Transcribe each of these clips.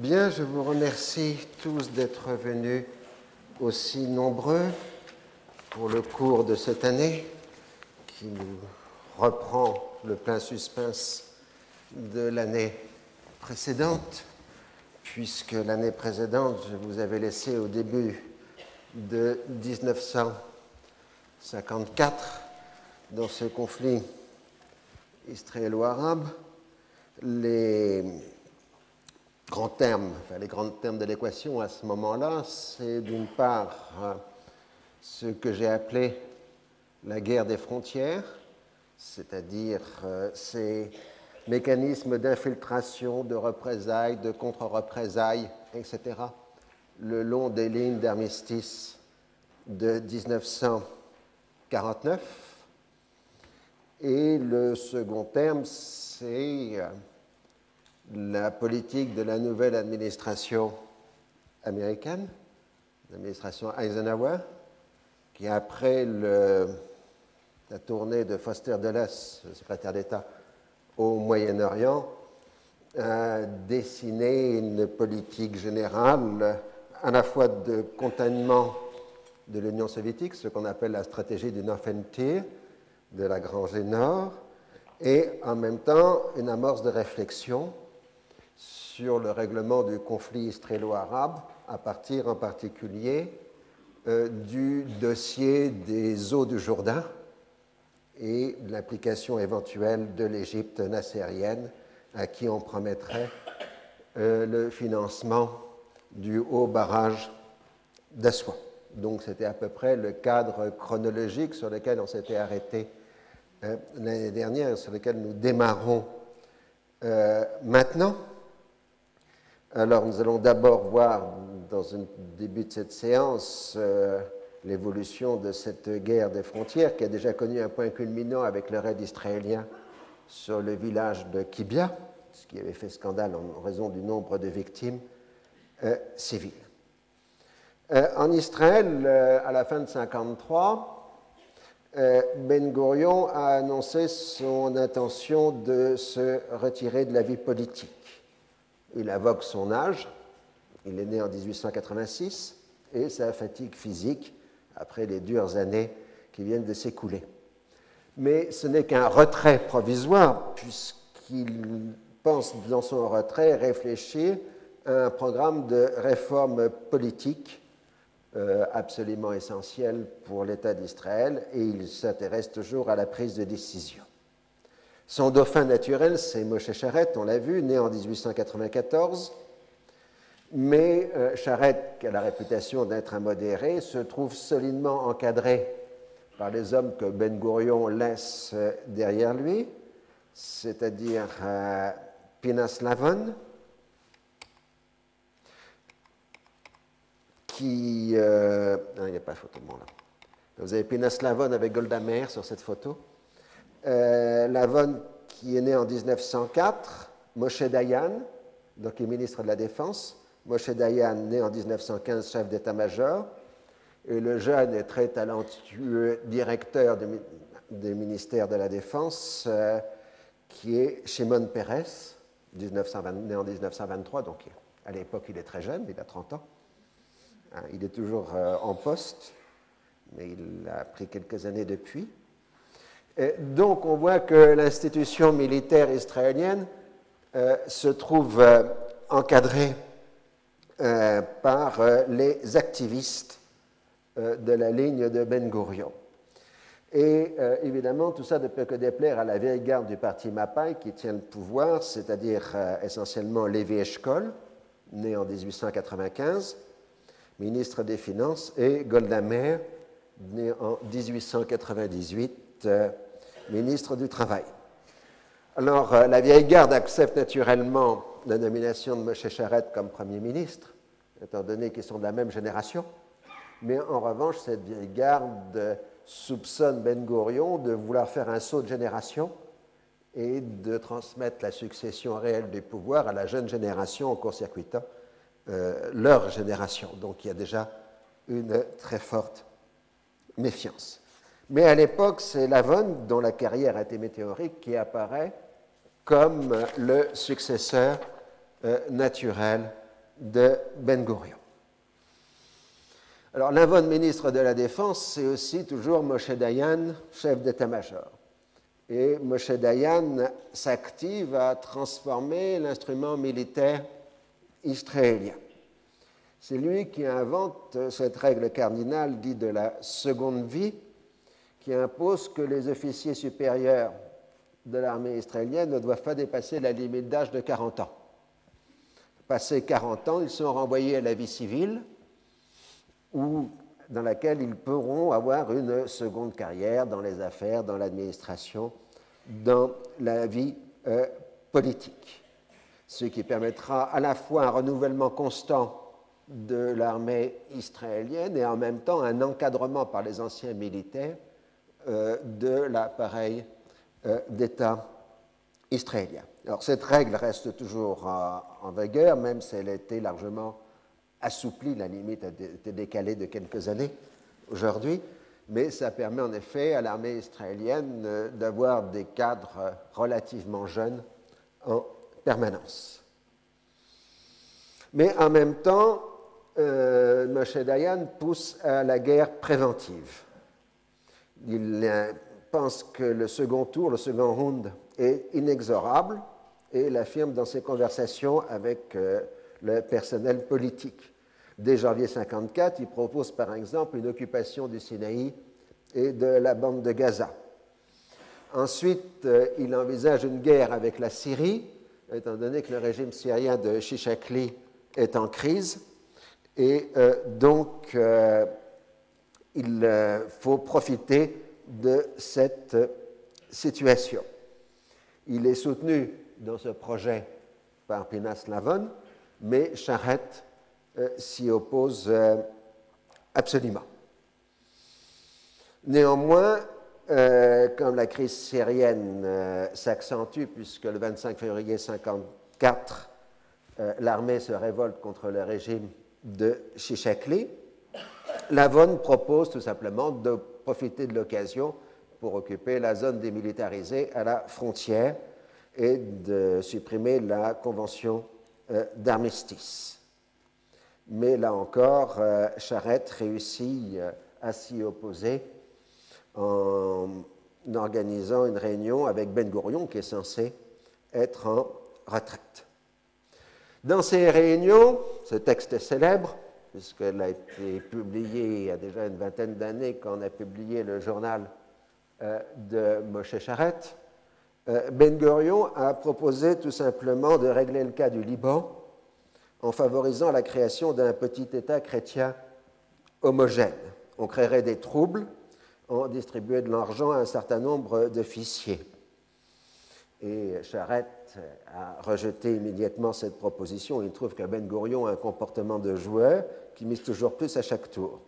Bien, je vous remercie tous d'être venus aussi nombreux pour le cours de cette année qui nous reprend le plein suspense de l'année précédente, puisque l'année précédente, je vous avais laissé au début de 1954 dans ce conflit israélo-arabe. Les grands termes, enfin les grands termes de l'équation à ce moment-là, c'est d'une part ce que j'ai appelé la guerre des frontières, c'est-à-dire euh, ces mécanismes d'infiltration, de représailles, de contre-représailles, etc., le long des lignes d'armistice de 1949. Et le second terme, c'est euh, la politique de la nouvelle administration américaine, l'administration Eisenhower, qui après la tournée de Foster Dulles, le secrétaire d'État au Moyen-Orient, a dessiné une politique générale à la fois de containment de l'Union soviétique, ce qu'on appelle la stratégie du Tier, de la Grangée Nord, et en même temps une amorce de réflexion sur le règlement du conflit israélo-arabe, à partir en particulier euh, du dossier des eaux du Jourdain et l'implication éventuelle de l'Égypte nassérienne, à qui on promettrait euh, le financement du haut barrage d'Aswan. Donc c'était à peu près le cadre chronologique sur lequel on s'était arrêté euh, l'année dernière, sur lequel nous démarrons maintenant. Alors nous allons d'abord voir dans le début de cette séance euh, l'évolution de cette guerre des frontières qui a déjà connu un point culminant avec le raid israélien sur le village de Kibia, ce qui avait fait scandale en raison du nombre de victimes euh, civiles. Euh, en Israël, à la fin de 1953, Ben Gurion a annoncé son intention de se retirer de la vie politique. Il invoque son âge, il est né en 1886, et sa fatigue physique après les dures années qui viennent de s'écouler. Mais ce n'est qu'un retrait provisoire, puisqu'il pense dans son retrait réfléchir à un programme de réforme politique euh, absolument essentiel pour l'État d'Israël, et il s'intéresse toujours à la prise de décision. Son dauphin naturel, c'est Moshe Charette, on l'a vu, né en 1894. Mais euh, Charette, qui a la réputation d'être un modéré, se trouve solidement encadré par les hommes que Ben Gurion laisse euh, derrière lui, c'est-à-dire euh, Pinas qui. non, il n'y a pas de photo de là. Vous avez Pinas Lavon avec Golda Meir sur cette photo? Euh, Lavon, qui est né en 1904, Moshe Dayan, donc qui est ministre de la Défense, Moshe Dayan, né en 1915, chef d'état-major, et le jeune et très talentueux directeur du ministère de la Défense, euh, qui est Shimon Peres, 1920, né en 1923, donc à l'époque il est très jeune, il a 30 ans. Hein, il est toujours euh, en poste, mais il a pris quelques années depuis donc on voit que l'institution militaire israélienne euh, se trouve euh, encadrée euh, par les activistes de la ligne de Ben Gurion. Et évidemment, tout ça ne peut que déplaire à la vieille garde du parti Mapai qui tient le pouvoir, c'est-à-dire essentiellement Lévi Eshkol, né en 1895, ministre des Finances, et Golda Meir, né en 1898 ministre du Travail. Alors, euh, la vieille garde accepte naturellement la nomination de Moshe Charette comme Premier ministre, étant donné qu'ils sont de la même génération. Mais en revanche, cette vieille garde soupçonne Ben Gurion de vouloir faire un saut de génération et de transmettre la succession réelle du pouvoir à la jeune génération en court-circuitant euh, leur génération. Donc il y a déjà une très forte méfiance. Mais à l'époque, c'est Lavonne, dont la carrière a été météorique, qui apparaît comme le successeur euh, naturel de Ben Gurion. Alors, l'invon ministre de la Défense, c'est aussi toujours Moshe Dayan, chef d'état-major. Et Moshe Dayan s'active à transformer l'instrument militaire israélien. C'est lui qui invente cette règle cardinale dite de la seconde vie, qui impose que les officiers supérieurs de l'armée israélienne ne doivent pas dépasser la limite d'âge de 40 ans. Passé 40 ans, ils sont renvoyés à la vie civile, ou dans laquelle ils pourront avoir une seconde carrière dans les affaires, dans l'administration, dans la vie euh, politique. Ce qui permettra à la fois un renouvellement constant de l'armée israélienne et en même temps un encadrement par les anciens militaires de l'appareil euh, d'État israélien. Alors cette règle reste toujours en vigueur, même si elle a été largement assouplie, la limite a été décalée de quelques années aujourd'hui, mais ça permet en effet à l'armée israélienne euh, d'avoir des cadres relativement jeunes en permanence. Mais en même temps, euh, Moshe Dayan pousse à la guerre préventive. Il euh, pense que le second tour, le second round, est inexorable et l'affirme dans ses conversations avec euh, le personnel politique. Dès janvier 1954, il propose par exemple une occupation du Sinaï et de la bande de Gaza. Ensuite, il envisage une guerre avec la Syrie, étant donné que le régime syrien de Shishakli est en crise. Et euh, donc, euh, il euh, faut profiter de cette situation. Il est soutenu dans ce projet par Pinas Lavon, mais Charette s'y oppose absolument. Néanmoins, comme la crise syrienne s'accentue, puisque le 25 février 1954, l'armée se révolte contre le régime de Chichakli, Lavon propose tout simplement de profiter de l'occasion pour occuper la zone démilitarisée à la frontière et de supprimer la convention euh, d'armistice. Mais là encore, euh, Charette réussit euh, à s'y opposer en organisant une réunion avec Ben Gourion qui est censé être en retraite. Dans ces réunions, ce texte est célèbre, puisqu'il a été publié il y a déjà une vingtaine d'années quand on a publié le journal euh, de Moshe Charette. Euh, ben Gurion a proposé tout simplement de régler le cas du Liban en favorisant la création d'un petit État chrétien homogène. On créerait des troubles, on distribuait de l'argent à un certain nombre d'officiers. Et Charette a rejeté immédiatement cette proposition. Il trouve que Ben Gourion a un comportement de joueur qui mise toujours plus à chaque tour.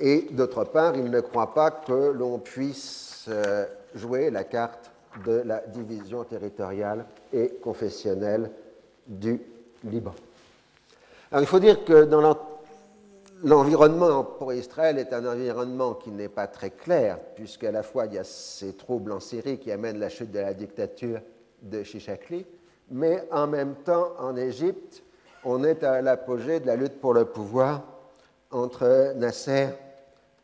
Et d'autre part, il ne croit pas que l'on puisse euh, jouer la carte de la division territoriale et confessionnelle du Liban. Alors, il faut dire que dans L'environnement pour Israël est un environnement qui n'est pas très clair, puisqu'à la fois il y a ces troubles en Syrie qui amènent la chute de la dictature de Shishakli, mais en même temps, en Égypte, on est à l'apogée de la lutte pour le pouvoir entre Nasser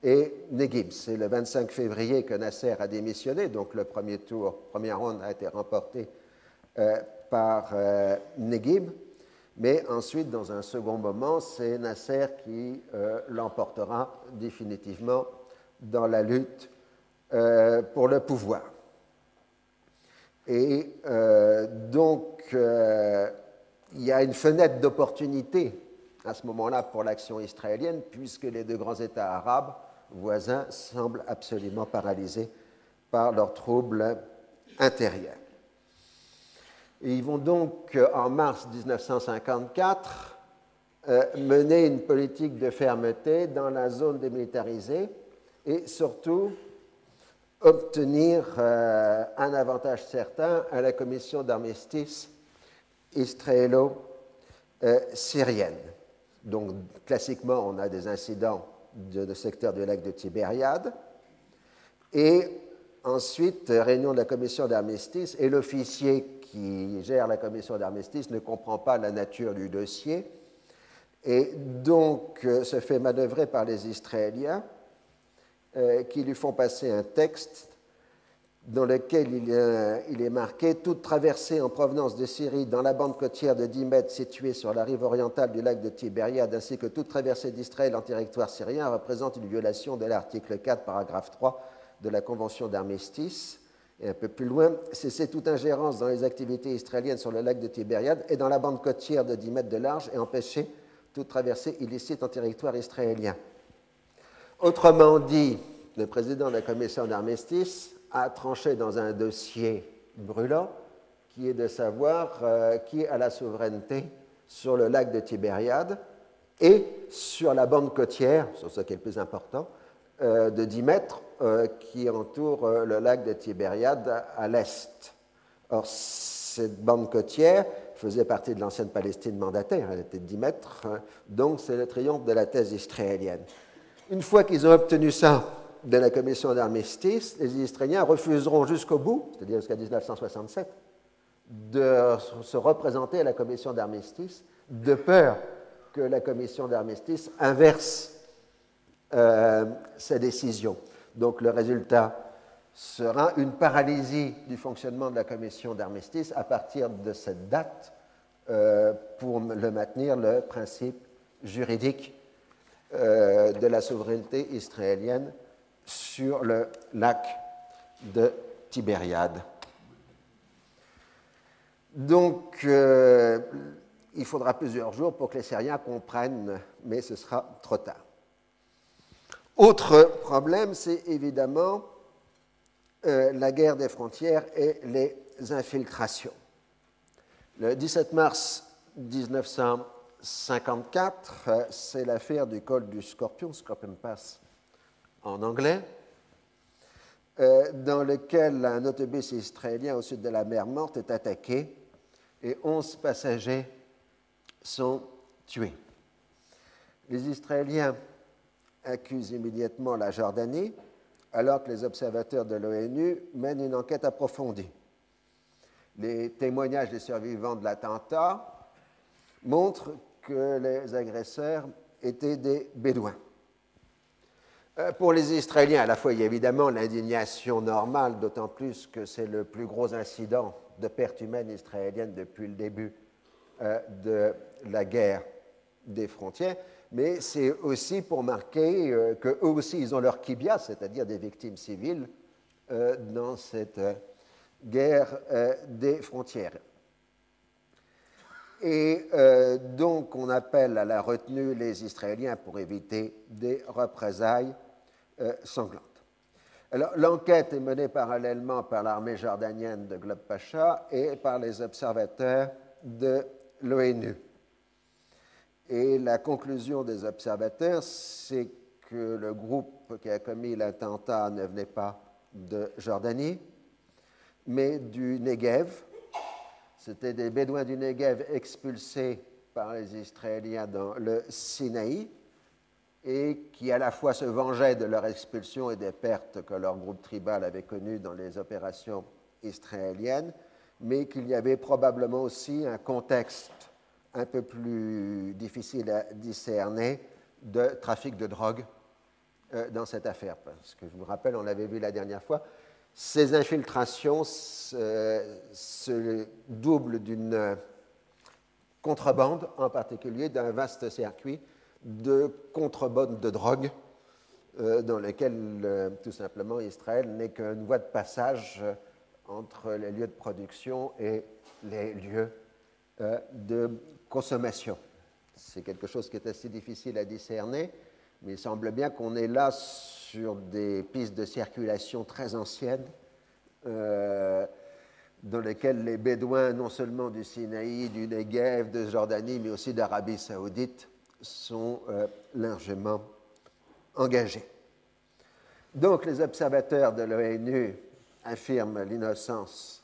et Neguib. C'est le 25 février que Nasser a démissionné, donc le premier tour, première ronde a été remporté euh, par euh. Mais ensuite, dans un second moment, c'est Nasser qui euh, l'emportera définitivement dans la lutte euh, pour le pouvoir. Et euh, donc, il y a une fenêtre d'opportunité à ce moment-là pour l'action israélienne, puisque les deux grands États arabes voisins semblent absolument paralysés par leurs troubles intérieurs ils vont donc, euh, en mars 1954, euh, mener une politique de fermeté dans la zone démilitarisée et surtout obtenir euh, un avantage certain à la commission d'armistice israélo-syrienne. Donc, classiquement, on a des incidents de, de secteur du lac de Tibériade. Et ensuite, réunion de la commission d'armistice et l'officier qui gère la commission d'armistice, ne comprend pas la nature du dossier et donc se fait manœuvrer par les Israéliens qui lui font passer un texte dans lequel il, est marqué Toute traversée en provenance de Syrie dans la bande côtière de 10 mètres située sur la rive orientale du lac de Tibériade, ainsi que toute traversée d'Israël en territoire syrien, représente une violation de l'article 4, paragraphe 3 de la Convention d'armistice. Et un peu plus loin, cesser toute ingérence dans les activités israéliennes sur le lac de Tibériade et dans la bande côtière de 10 mètres de large et empêcher toute traversée illicite en territoire israélien. Autrement dit, le président de la commission d'armistice a tranché dans un dossier brûlant qui est de savoir euh, qui a la souveraineté sur le lac de Tibériade et sur la bande côtière, c'est ce qui est le plus important, euh, de 10 mètres qui entoure le lac de Tibériade à l'est. Or, cette bande côtière faisait partie de l'ancienne Palestine mandataire, elle était de 10 mètres, donc c'est le triomphe de la thèse israélienne. Une fois qu'ils ont obtenu ça, de la commission d'armistice, les Israéliens refuseront jusqu'au bout, c'est-à-dire jusqu'à 1967, de se représenter à la commission d'armistice, de peur que la commission d'armistice inverse euh, sa décision. Donc le résultat sera une paralysie du fonctionnement de la commission d'armistice à partir de cette date euh, pour le maintenir le principe juridique euh, de la souveraineté israélienne sur le lac de Tibériade. Donc, euh, il faudra plusieurs jours pour que les Syriens comprennent, mais ce sera trop tard. Autre problème, c'est évidemment euh, la guerre des frontières et les infiltrations. Le 17 mars 1954, euh, c'est l'affaire du col du Scorpion, Scorpion Pass, en anglais, euh, dans lequel un autobus israélien au sud de la mer Morte est attaqué et 11 passagers sont tués. Les Israéliens accusent immédiatement la Jordanie, alors que les observateurs de l'ONU mènent une enquête approfondie. Les témoignages des survivants de l'attentat montrent que les agresseurs étaient des Bédouins. Euh, pour les Israéliens, à la fois, il y a évidemment l'indignation normale, d'autant plus que c'est le plus gros incident de perte humaine israélienne depuis le début euh, de la guerre des frontières, mais c'est aussi pour marquer euh, qu'eux aussi, ils ont leur kibia, c'est-à-dire des victimes civiles, dans cette guerre des frontières. Et donc, on appelle à la retenue les Israéliens pour éviter des représailles euh, sanglante. Alors, l'enquête est menée parallèlement par l'armée jordanienne de Glob Pacha et par les observateurs de l'ONU. Et la conclusion des observateurs, c'est que le groupe qui a commis l'attentat ne venait pas de Jordanie, mais du Negev. C'était des Bédouins du Negev expulsés par les Israéliens dans le Sinaï et qui à la fois se vengeaient de leur expulsion et des pertes que leur groupe tribal avait connues dans les opérations israéliennes, mais qu'il y avait probablement aussi un contexte un peu plus difficile à discerner de trafic de drogue euh, dans cette affaire. Parce que je vous rappelle, on l'avait vu la dernière fois, ces infiltrations se doublent d'une contrebande, en particulier d'un vaste circuit de contrebande de drogue euh, dans lequel euh, tout simplement Israël n'est qu'une voie de passage entre les lieux de production et les lieux de consommation. C'est quelque chose qui est assez difficile à discerner, mais il semble bien qu'on est là sur des pistes de circulation très anciennes dans lesquelles les Bédouins, non seulement du Sinaï, du Negev, de Jordanie, mais aussi d'Arabie saoudite, sont euh, largement engagés. Donc les observateurs de l'ONU affirment l'innocence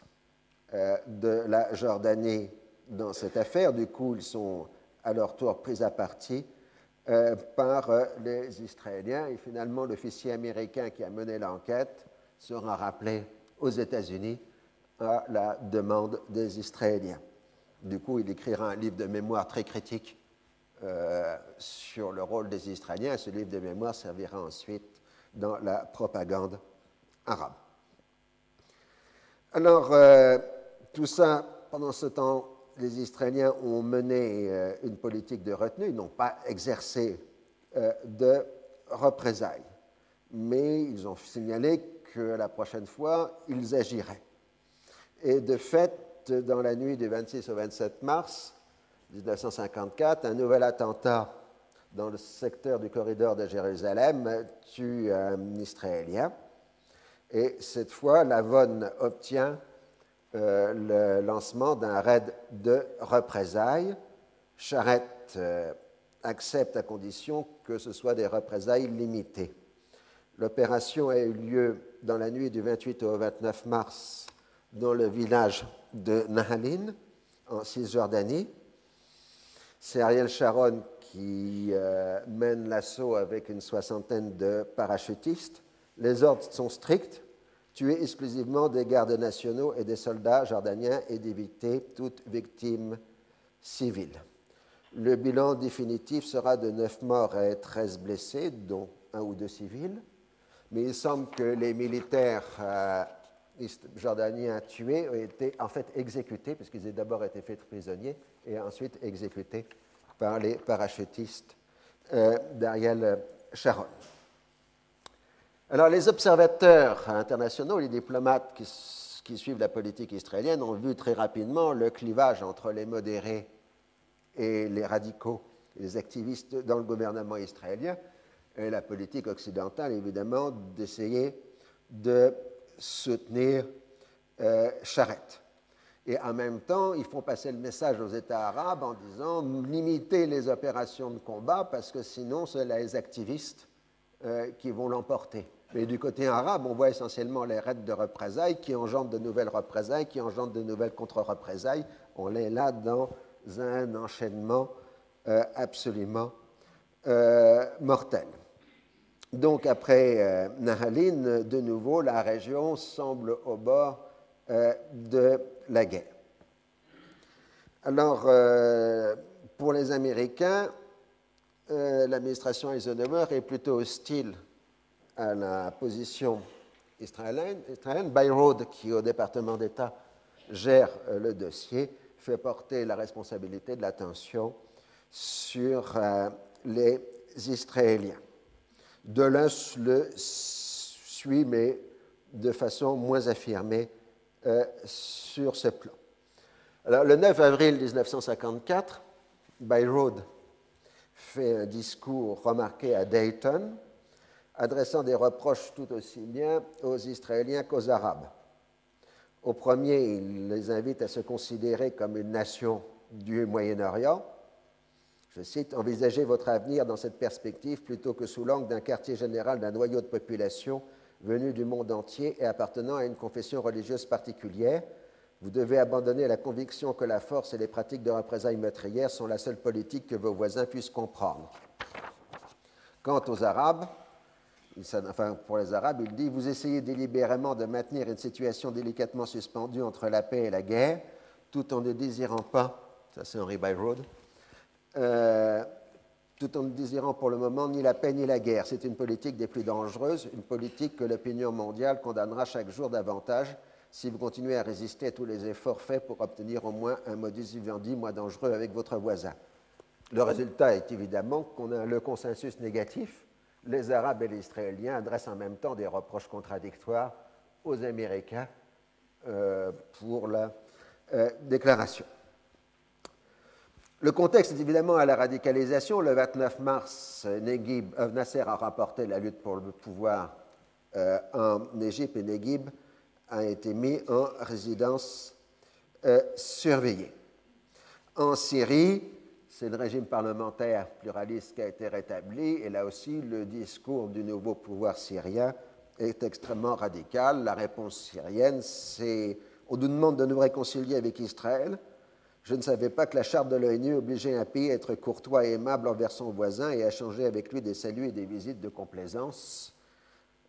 euh, de la Jordanie dans cette affaire. Du coup, ils sont à leur tour pris à partie euh, par les Israéliens. Et finalement, l'officier américain qui a mené l'enquête sera rappelé aux États-Unis à la demande des Israéliens. Du coup, il écrira un livre de mémoire très critique euh, sur le rôle des Israéliens. Ce livre de mémoire servira ensuite dans la propagande arabe. Alors, euh, tout ça, pendant ce temps, les Israéliens ont mené euh, une politique de retenue, ils n'ont pas exercé de représailles, mais ils ont signalé que la prochaine fois, ils agiraient. Et de fait, dans la nuit du 26 au 27 mars 1954, un nouvel attentat dans le secteur du corridor de Jérusalem tue un Israélien. Et cette fois, la obtient euh, le lancement d'un raid de représailles. Charette euh, accepte à condition que ce soit des représailles limitées. L'opération a eu lieu dans la nuit du 28 au 29 mars dans le village de Nahalin, en Cisjordanie. C'est Ariel Sharon qui euh, mène l'assaut avec une soixantaine de parachutistes. Les ordres sont stricts tuer exclusivement des gardes nationaux et des soldats jordaniens et d'éviter toute victime civile. Le bilan définitif sera de 9 morts et 13 blessés, dont un ou deux civils. Mais il semble que les militaires euh, jordaniens tués ont été en fait exécutés, puisqu'ils ont d'abord été faits prisonniers et ensuite exécutés par les parachutistes euh, d'Ariel Sharon. Alors, les observateurs internationaux, les diplomates qui, suivent la politique israélienne ont vu très rapidement le clivage entre les modérés et les radicaux, les activistes dans le gouvernement israélien, et la politique occidentale, évidemment, d'essayer de soutenir euh, Charette. Et en même temps, ils font passer le message aux États arabes en disant limitez les opérations de combat parce que sinon, c'est les activistes euh, qui vont l'emporter. Mais du côté arabe, on voit essentiellement les raids de représailles qui engendrent de nouvelles représailles, qui engendrent de nouvelles contre-représailles. On est là dans un enchaînement euh, absolument mortel. Donc après euh, Nahaline, de nouveau, la région semble au bord euh, de la guerre. Alors, euh, pour les Américains, l'administration Eisenhower est plutôt hostile à la position israélienne. israélienne. Qui au département d'État gère le dossier, fait porter la responsabilité de l'attention sur les Israéliens. Deleuze le suit, mais de façon moins affirmée euh, sur ce plan. Alors, le 9 avril 1954, Bayrod fait un discours remarqué à Dayton, adressant des reproches tout aussi bien aux Israéliens qu'aux Arabes. Au premier, il les invite à se considérer comme une nation du Moyen-Orient, je cite, Envisagez votre avenir dans cette perspective plutôt que sous l'angle d'un quartier général d'un noyau de population venu du monde entier et appartenant à une confession religieuse particulière. Vous devez abandonner la conviction que la force et les pratiques de représailles meurtrières sont la seule politique que vos voisins puissent comprendre. Quant aux Arabes, enfin pour les Arabes, il dit Vous essayez délibérément de maintenir une situation délicatement suspendue entre la paix et la guerre, tout en ne désirant pas, ça c'est Henry Byroad, euh, tout en ne désirant pour le moment ni la paix ni la guerre. C'est une politique des plus dangereuses, une politique que l'opinion mondiale condamnera chaque jour davantage si vous continuez à résister à tous les efforts faits pour obtenir au moins un modus vivendi moins dangereux avec votre voisin. Le résultat est évidemment qu'on a le consensus négatif. Les Arabes et les Israéliens adressent en même temps des reproches contradictoires aux Américains euh, pour la euh, déclaration. Le contexte est évidemment à la radicalisation. Le 29 mars, Negib, euh, Nasser a rapporté la lutte pour le pouvoir euh, en Égypte et Negib a été mis en résidence surveillée. En Syrie, c'est le régime parlementaire pluraliste qui a été rétabli et là aussi le discours du nouveau pouvoir syrien est extrêmement radical. La réponse syrienne, c'est on nous demande de nous réconcilier avec Israël je ne savais pas que la charte de l'ONU obligeait un pays à être courtois et aimable envers son voisin et à changer avec lui des saluts et des visites de complaisance.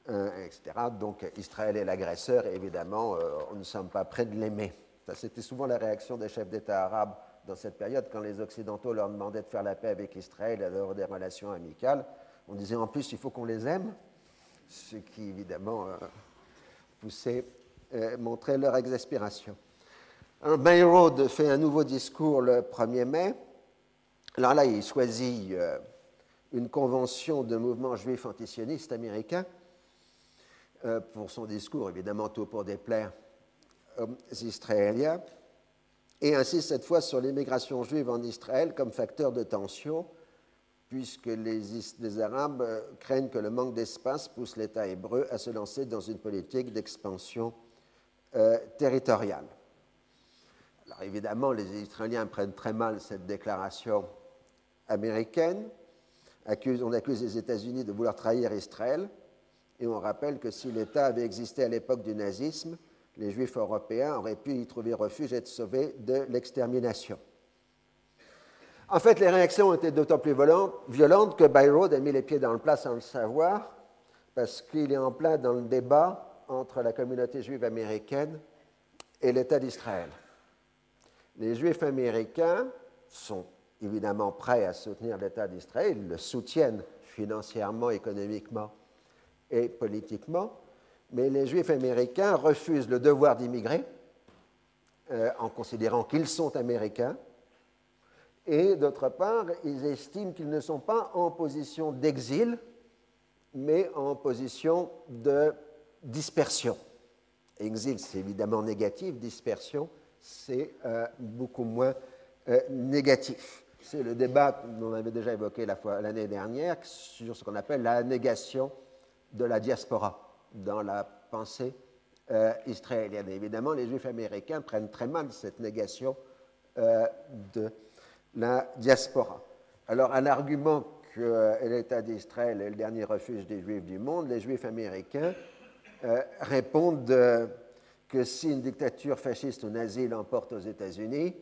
etc. Donc Israël est l'agresseur et évidemment, nous ne sommes pas prêts de l'aimer. C'était souvent la réaction des chefs d'État arabes dans cette période quand les Occidentaux leur demandaient de faire la paix avec Israël d'avoir des relations amicales. On disait en plus, il faut qu'on les aime, ce qui évidemment poussait, montrait leur exaspération. Bayrod fait un nouveau discours le 1er mai. Alors là, il choisit euh, une convention de mouvements juifs antisionistes américains euh, pour son discours, évidemment tout pour déplaire aux Israéliens, et insiste cette fois sur l'immigration juive en Israël comme facteur de tension, puisque les, Arabes euh, craignent que le manque d'espace pousse l'État hébreu à se lancer dans une politique d'expansion territoriale. Alors évidemment, les Israéliens prennent très mal cette déclaration américaine. on accuse les États-Unis de vouloir trahir Israël. Et on rappelle que si l'État avait existé à l'époque du nazisme, les Juifs européens auraient pu y trouver refuge et être sauvés de l'extermination. En fait, les réactions été d'autant plus violentes que Bayrod a mis les pieds dans le plat sans le savoir, parce qu'il est en plein dans le débat entre la communauté juive américaine et l'État d'Israël. Les Juifs américains sont évidemment prêts à soutenir l'État d'Israël, ils le soutiennent financièrement, économiquement et politiquement, mais les Juifs américains refusent le devoir d'immigrer euh, en considérant qu'ils sont américains, et d'autre part, ils estiment qu'ils ne sont pas en position d'exil, mais en position de dispersion. Exil, c'est évidemment négatif, dispersion, c'est euh, beaucoup moins euh, négatif. C'est le débat qu'on avait déjà évoqué l'année dernière sur ce qu'on appelle la négation de la diaspora dans la pensée euh, israélienne. évidemment, les Juifs américains prennent très mal cette négation de la diaspora. Alors, un argument que l'État d'Israël est le dernier refuge des Juifs du monde, les Juifs américains répondent que si une dictature fasciste ou nazie l'emporte aux États-Unis,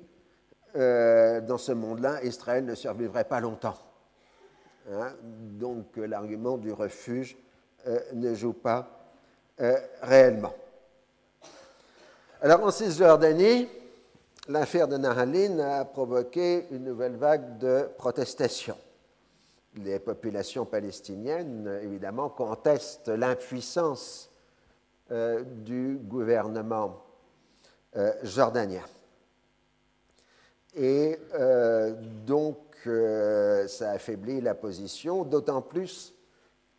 euh, dans ce monde-là, Israël ne survivrait pas longtemps. Hein? Donc l'argument du refuge euh, ne joue pas euh, réellement. Alors en Cisjordanie, l'affaire de Nahalin a provoqué une nouvelle vague de protestations. Les populations palestiniennes, évidemment, contestent l'impuissance euh, du gouvernement euh, jordanien. Et donc, ça affaiblit la position, d'autant plus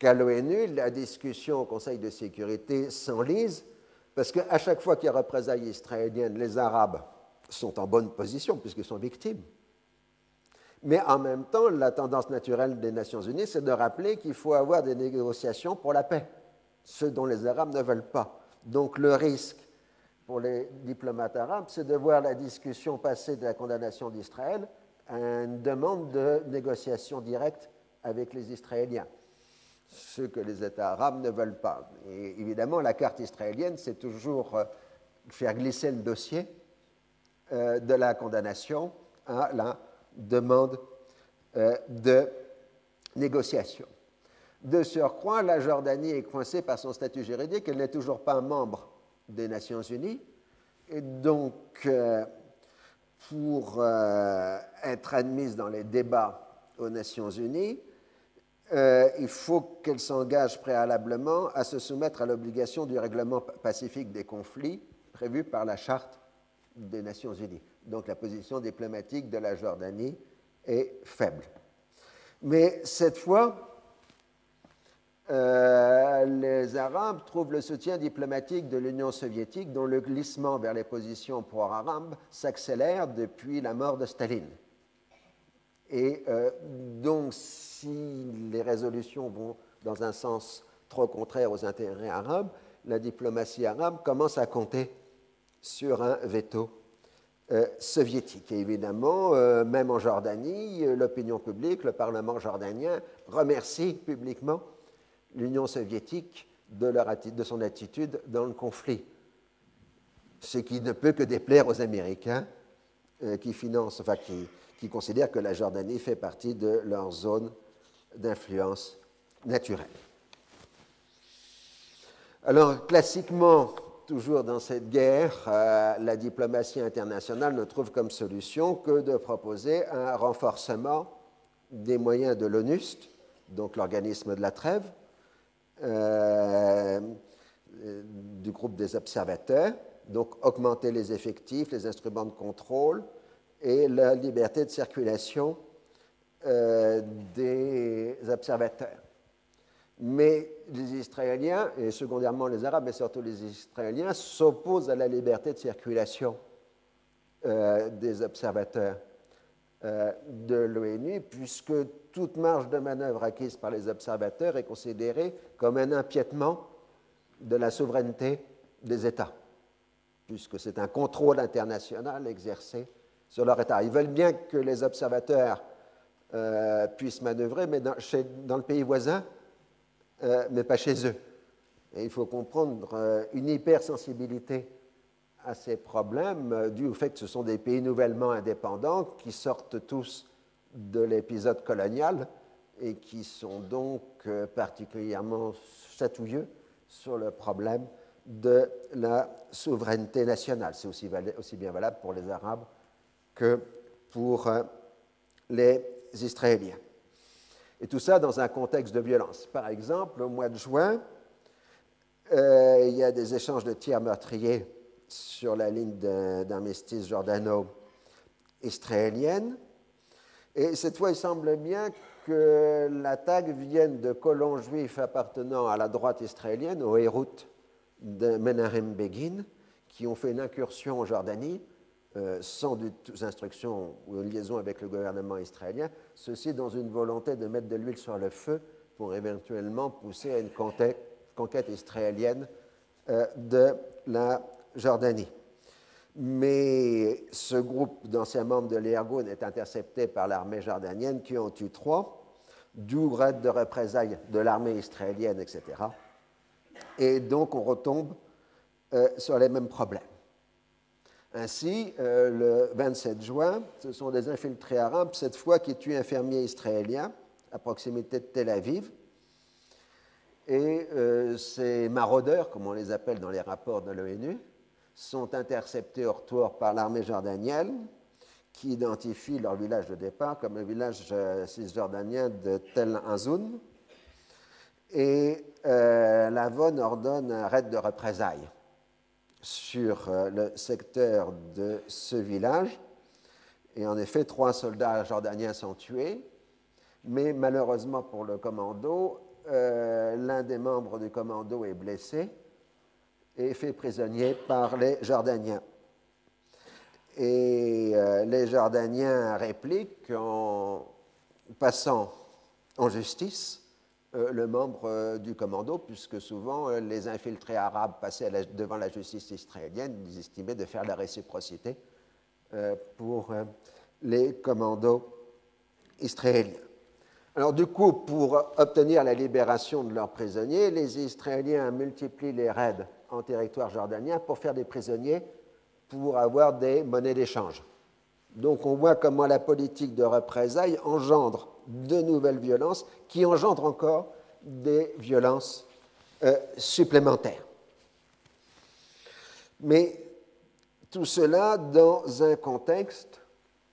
qu'à l'ONU, la discussion au Conseil de sécurité s'enlise, parce qu'à chaque fois qu'il y a représailles israéliennes, les Arabes sont en bonne position, puisqu'ils sont victimes. Mais en même temps, la tendance naturelle des Nations Unies, c'est de rappeler qu'il faut avoir des négociations pour la paix ce dont les Arabes ne veulent pas. Donc le risque pour les diplomates arabes, c'est de voir la discussion passer de la condamnation d'Israël à une demande de négociation directe avec les Israéliens, ce que les États arabes ne veulent pas. Et évidemment, la carte israélienne, c'est toujours euh, faire glisser le dossier euh, de la condamnation à la demande euh, de négociation. De surcroît, la Jordanie est coincée par son statut juridique, elle n'est toujours pas membre des Nations Unies, et donc pour être admise dans les débats aux Nations Unies, euh, il faut qu'elle s'engage préalablement à se soumettre à l'obligation du règlement pacifique des conflits prévu par la Charte des Nations Unies. Donc la position diplomatique de la Jordanie est faible. Mais cette fois, euh, les Arabes trouvent le soutien diplomatique de l'Union soviétique dont le glissement vers les positions pro-arabes s'accélère depuis la mort de Staline. Et euh, donc, si les résolutions vont dans un sens trop contraire aux intérêts arabes, la diplomatie arabe commence à compter sur un veto euh, soviétique. Et évidemment, même en Jordanie, l'opinion publique, le Parlement jordanien remercie publiquement l'Union soviétique de, de, son attitude dans le conflit, ce qui ne peut que déplaire aux Américains euh, qui financent, enfin qui, qui considèrent que la Jordanie fait partie de leur zone d'influence naturelle. Alors, classiquement, toujours dans cette guerre, euh, la diplomatie internationale ne trouve comme solution que de proposer un renforcement des moyens de l'ONUST, donc l'organisme de la trêve, euh, du groupe des observateurs, donc augmenter les effectifs, les instruments de contrôle et la liberté de circulation euh, des observateurs. Mais les Israéliens, et secondairement les Arabes, mais surtout les Israéliens, s'opposent à la liberté de circulation euh, des observateurs euh, de l'ONU, puisque toute marge de manœuvre acquise par les observateurs est considérée comme un empiètement de la souveraineté des États, puisque c'est un contrôle international exercé sur leur État. Ils veulent bien que les observateurs euh, puissent manœuvrer, mais dans, le pays voisin, euh, mais pas chez eux. Il faut comprendre euh, une hypersensibilité à ces problèmes dû au fait que ce sont des pays nouvellement indépendants qui sortent tous de l'épisode colonial et qui sont donc particulièrement chatouilleux sur le problème de la souveraineté nationale. C'est aussi, bien valable pour les Arabes pour les Israéliens. Et tout ça dans un contexte de violence. Par exemple, au mois de juin, euh, il y a des échanges de tirs meurtriers sur la ligne d'armistice jordano-israélienne. Et cette fois, il semble bien que l'attaque vienne de colons juifs appartenant à la droite israélienne, au Hérout de Menahem Begin, qui ont fait une incursion en Jordanie euh, sans instructions ou une liaison avec le gouvernement israélien, ceci dans une volonté de mettre de l'huile sur le feu pour éventuellement pousser à une conquête, israélienne euh, de la Jordanie. Mais ce groupe d'anciens membres de l'Ergun est intercepté par l'armée jordanienne qui en tue trois, d'où raid de représailles de l'armée israélienne, etc. Et donc on retombe euh, sur les mêmes problèmes. Ainsi, euh, le 27 juin, ce sont des infiltrés arabes, cette fois qui tuent un fermier israélien à proximité de Tel Aviv. Et euh, ces maraudeurs, comme on les appelle dans les rapports de l'ONU, sont interceptés au retour par l'armée jordanienne, qui identifie leur village de départ comme le village euh, cisjordanien de Tel Azoun. Et la VON ordonne un raid de représailles sur euh, le secteur de ce village. Et en effet, trois soldats jordaniens sont tués, mais malheureusement pour le commando, euh, l'un des membres du commando est blessé et fait prisonnier par les Jordaniens. Et euh, les Jordaniens répliquent en passant en justice le membre euh, du commando, puisque souvent euh, les infiltrés arabes passaient devant la justice israélienne, ils estimaient de faire la réciprocité pour les commandos israéliens. Alors du coup, pour obtenir la libération de leurs prisonniers, les Israéliens multiplient les raids en territoire jordanien pour faire des prisonniers pour avoir des monnaies d'échange. Donc on voit comment la politique de représailles engendre de nouvelles violences qui engendrent encore des violences euh, supplémentaires. Mais tout cela dans un contexte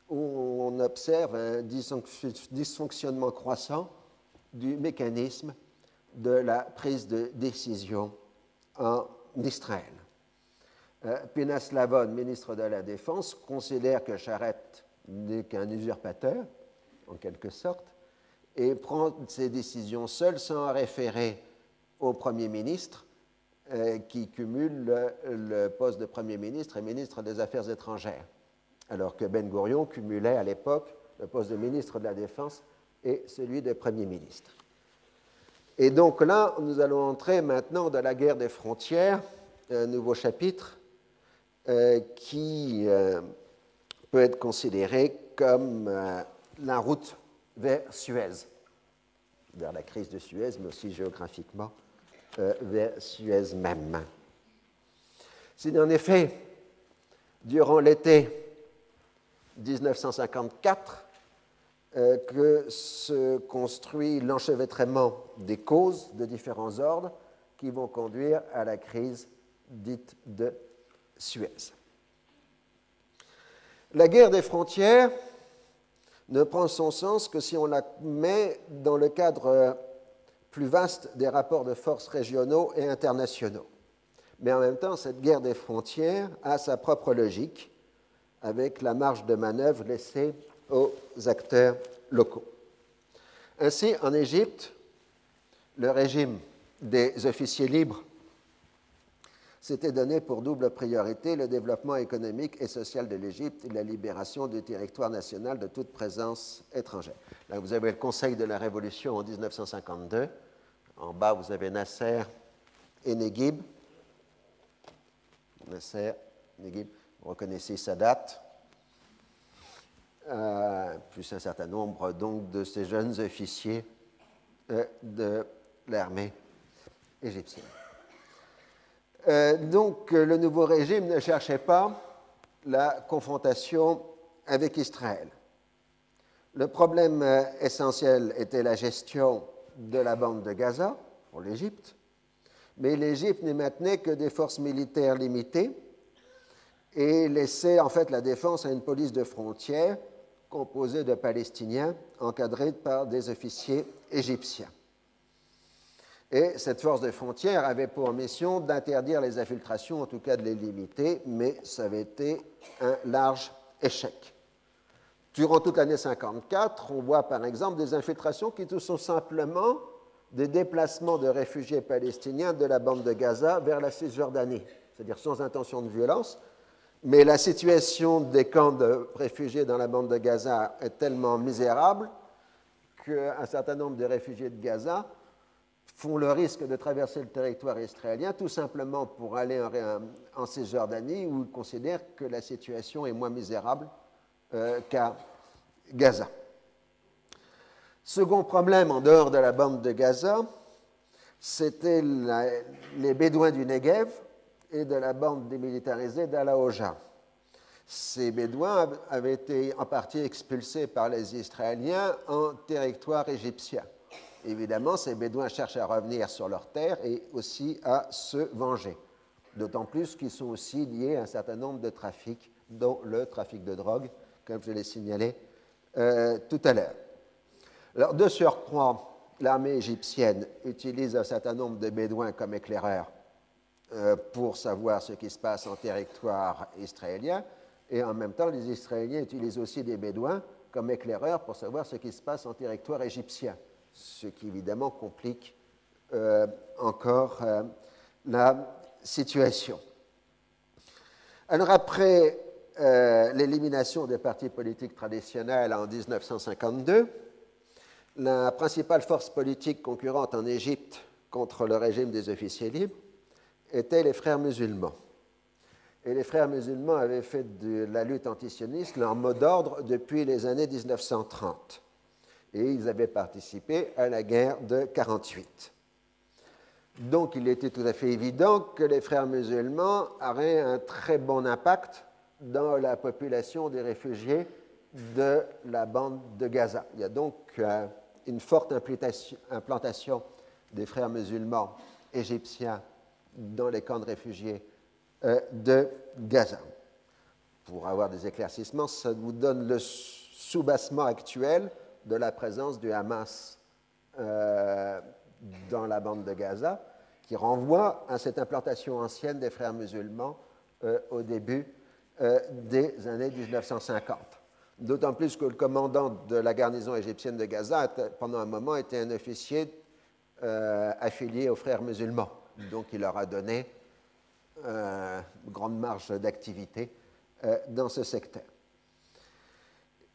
où on observe un dysfonctionnement croissant du mécanisme de la prise de décision en Israël. Euh, Pinas Lavon, ministre de la Défense, considère que Charette n'est qu'un usurpateur en quelque sorte, et prend ses décisions seul sans référer au Premier ministre, euh, qui cumule le, poste de Premier ministre et ministre des Affaires étrangères, alors que Ben Gurion cumulait à l'époque le poste de ministre de la Défense et celui de Premier ministre. Et donc là, nous allons entrer maintenant dans la guerre des frontières, un nouveau chapitre qui euh, peut être considéré comme la route vers Suez, vers la crise de Suez, mais aussi géographiquement euh, vers Suez même. C'est en effet durant l'été 1954 euh, que se construit l'enchevêtrement des causes de différents ordres qui vont conduire à la crise dite de Suez. La guerre des frontières ne prend son sens que si on la met dans le cadre plus vaste des rapports de force régionaux et internationaux. Mais en même temps, cette guerre des frontières a sa propre logique, avec la marge de manœuvre laissée aux acteurs locaux. Ainsi, en Égypte, le régime des officiers libres s'était donné pour double priorité le développement économique et social de l'Égypte et la libération du territoire national de toute présence étrangère. Là, vous avez le Conseil de la Révolution en 1952. En bas, vous avez Nasser et Neguib. Nasser, Neguib, vous reconnaissez sa date. Euh, plus un certain nombre donc de ces jeunes officiers euh, de l'armée égyptienne. Euh, donc le nouveau régime ne cherchait pas la confrontation avec Israël. Le problème essentiel était la gestion de la bande de Gaza pour l'Égypte, mais l'Égypte n'y maintenait que des forces militaires limitées et laissait en fait la défense à une police de frontières composé de Palestiniens encadrés par des officiers égyptiens. Et cette force de frontière avait pour mission d'interdire les infiltrations, en tout cas de les limiter, mais ça avait été un large échec. Durant toute l'année 54, on voit par exemple des infiltrations qui sont simplement des déplacements de réfugiés palestiniens de la bande de Gaza vers la Cisjordanie, c'est-à-dire sans intention de violence, mais la situation des camps de réfugiés dans la bande de Gaza est tellement misérable qu'un certain nombre de réfugiés de Gaza font le risque de traverser le territoire israélien tout simplement pour aller en, Cisjordanie où ils considèrent que la situation est moins misérable euh, qu'à Gaza. Second problème en dehors de la bande de Gaza, c'était les Bédouins du Negev, et de la bande démilitarisée d'Alaoja. Ces Bédouins avaient été en partie expulsés par les Israéliens en territoire égyptien. Évidemment, ces Bédouins cherchent à revenir sur leur terre et aussi à se venger. D'autant plus qu'ils sont aussi liés à un certain nombre de trafics, dont le trafic de drogue, comme je l'ai signalé euh, tout à l'heure. Alors, de surcroît, l'armée égyptienne utilise un certain nombre de Bédouins comme éclaireurs euh, pour savoir ce qui se passe en territoire israélien. Et en même temps, les Israéliens utilisent aussi des Bédouins comme éclaireurs pour savoir ce qui se passe en territoire égyptien, ce qui évidemment complique euh, encore euh, la situation. Alors après l'élimination des partis politiques traditionnels en 1952, la principale force politique concurrente en Égypte contre le régime des officiers libres étaient les frères musulmans. Et les frères musulmans avaient fait de la lutte antisioniste leur mot d'ordre depuis les années 1930. Et ils avaient participé à la guerre de 48. Donc il était tout à fait évident que les frères musulmans auraient un très bon impact dans la population des réfugiés de la bande de Gaza. Il y a donc euh, une forte implantation des frères musulmans égyptiens dans les camps de réfugiés euh, de Gaza. Pour avoir des éclaircissements, ça vous donne le soubassement actuel de la présence du Hamas euh, dans la bande de Gaza, qui renvoie à cette implantation ancienne des frères musulmans euh, au début des années 1950. D'autant plus que le commandant de la garnison égyptienne de Gaza, pendant un moment, était un officier affilié aux frères musulmans. Donc il leur a donné euh, une grande marge d'activité euh, dans ce secteur.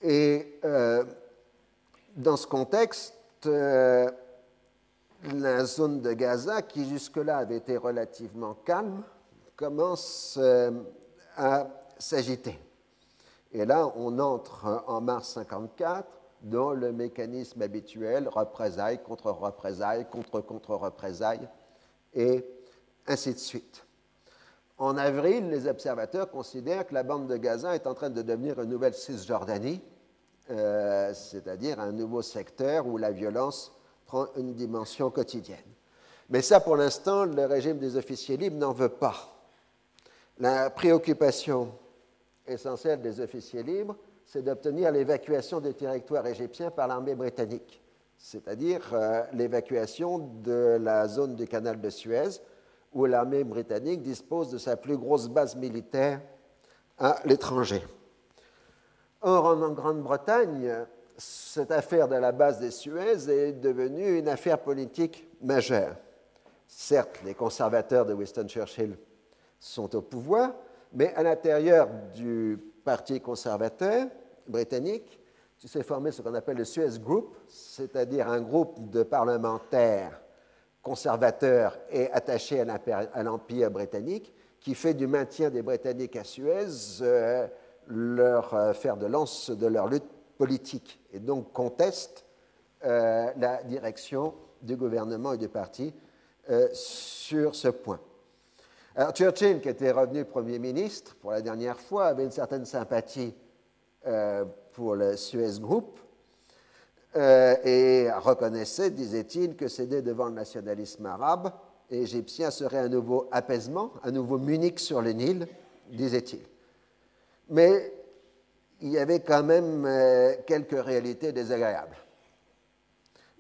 Et euh, dans ce contexte, la zone de Gaza, qui jusque-là avait été relativement calme, commence à s'agiter. Et là, on entre en mars 54 dans le mécanisme habituel représailles contre représailles contre contre représailles et ainsi de suite. En avril, les observateurs considèrent que la bande de Gaza est en train de devenir une nouvelle Cisjordanie, euh, c'est-à-dire un nouveau secteur où la violence prend une dimension quotidienne. Mais ça, pour l'instant, le régime des officiers libres n'en veut pas. La préoccupation essentielle des officiers libres, c'est d'obtenir l'évacuation des territoires égyptiens par l'armée britannique, c'est-à-dire euh, l'évacuation de la zone du canal de Suez, où l'armée britannique dispose de sa plus grosse base militaire à l'étranger. Or, en Grande-Bretagne, cette affaire de la base des Suez est devenue une affaire politique majeure. Certes, les conservateurs de Winston Churchill sont au pouvoir, mais à l'intérieur du Parti conservateur britannique, il s'est formé ce qu'on appelle le Suez Group, c'est-à-dire un groupe de parlementaires conservateurs et attachés à l'Empire britannique, qui fait du maintien des Britanniques à Suez euh, leur euh, fer de lance de leur lutte politique, et donc conteste euh, la direction du gouvernement et du parti sur ce point. Alors Churchill, qui était revenu Premier ministre pour la dernière fois, avait une certaine sympathie euh, pour le Suez Group euh, et reconnaissait, disait-il, que céder devant le nationalisme arabe et égyptien serait un nouveau apaisement, un nouveau Munich sur le Nil, disait-il. Mais il y avait quand même euh, quelques réalités désagréables.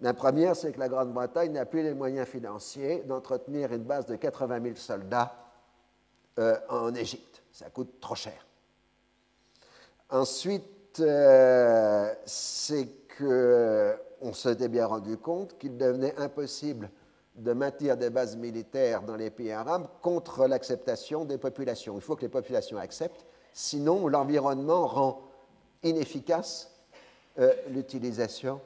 La première, c'est que la Grande-Bretagne n'a plus les moyens financiers d'entretenir une base de 80 000 soldats euh, en Égypte. Ça coûte trop cher. Ensuite, euh, c'est qu'on s'était bien rendu compte qu'il devenait impossible de maintenir des bases militaires dans les pays arabes contre l'acceptation des populations. Il faut que les populations acceptent, sinon l'environnement rend inefficace euh, l'utilisation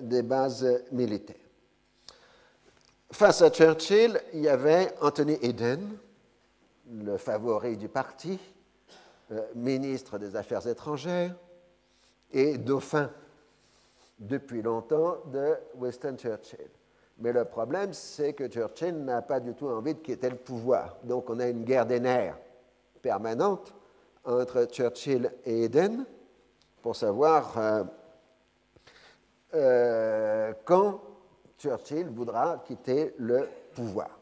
des bases militaires. Face à Churchill, il y avait Anthony Eden, le favori du parti, euh, ministre des Affaires étrangères et dauphin depuis longtemps de Winston Churchill. Mais le problème, c'est que Churchill n'a pas du tout envie de quitter le pouvoir. Donc on a une guerre des nerfs permanente entre Churchill et Eden pour savoir euh, euh, quand Churchill voudra quitter le pouvoir.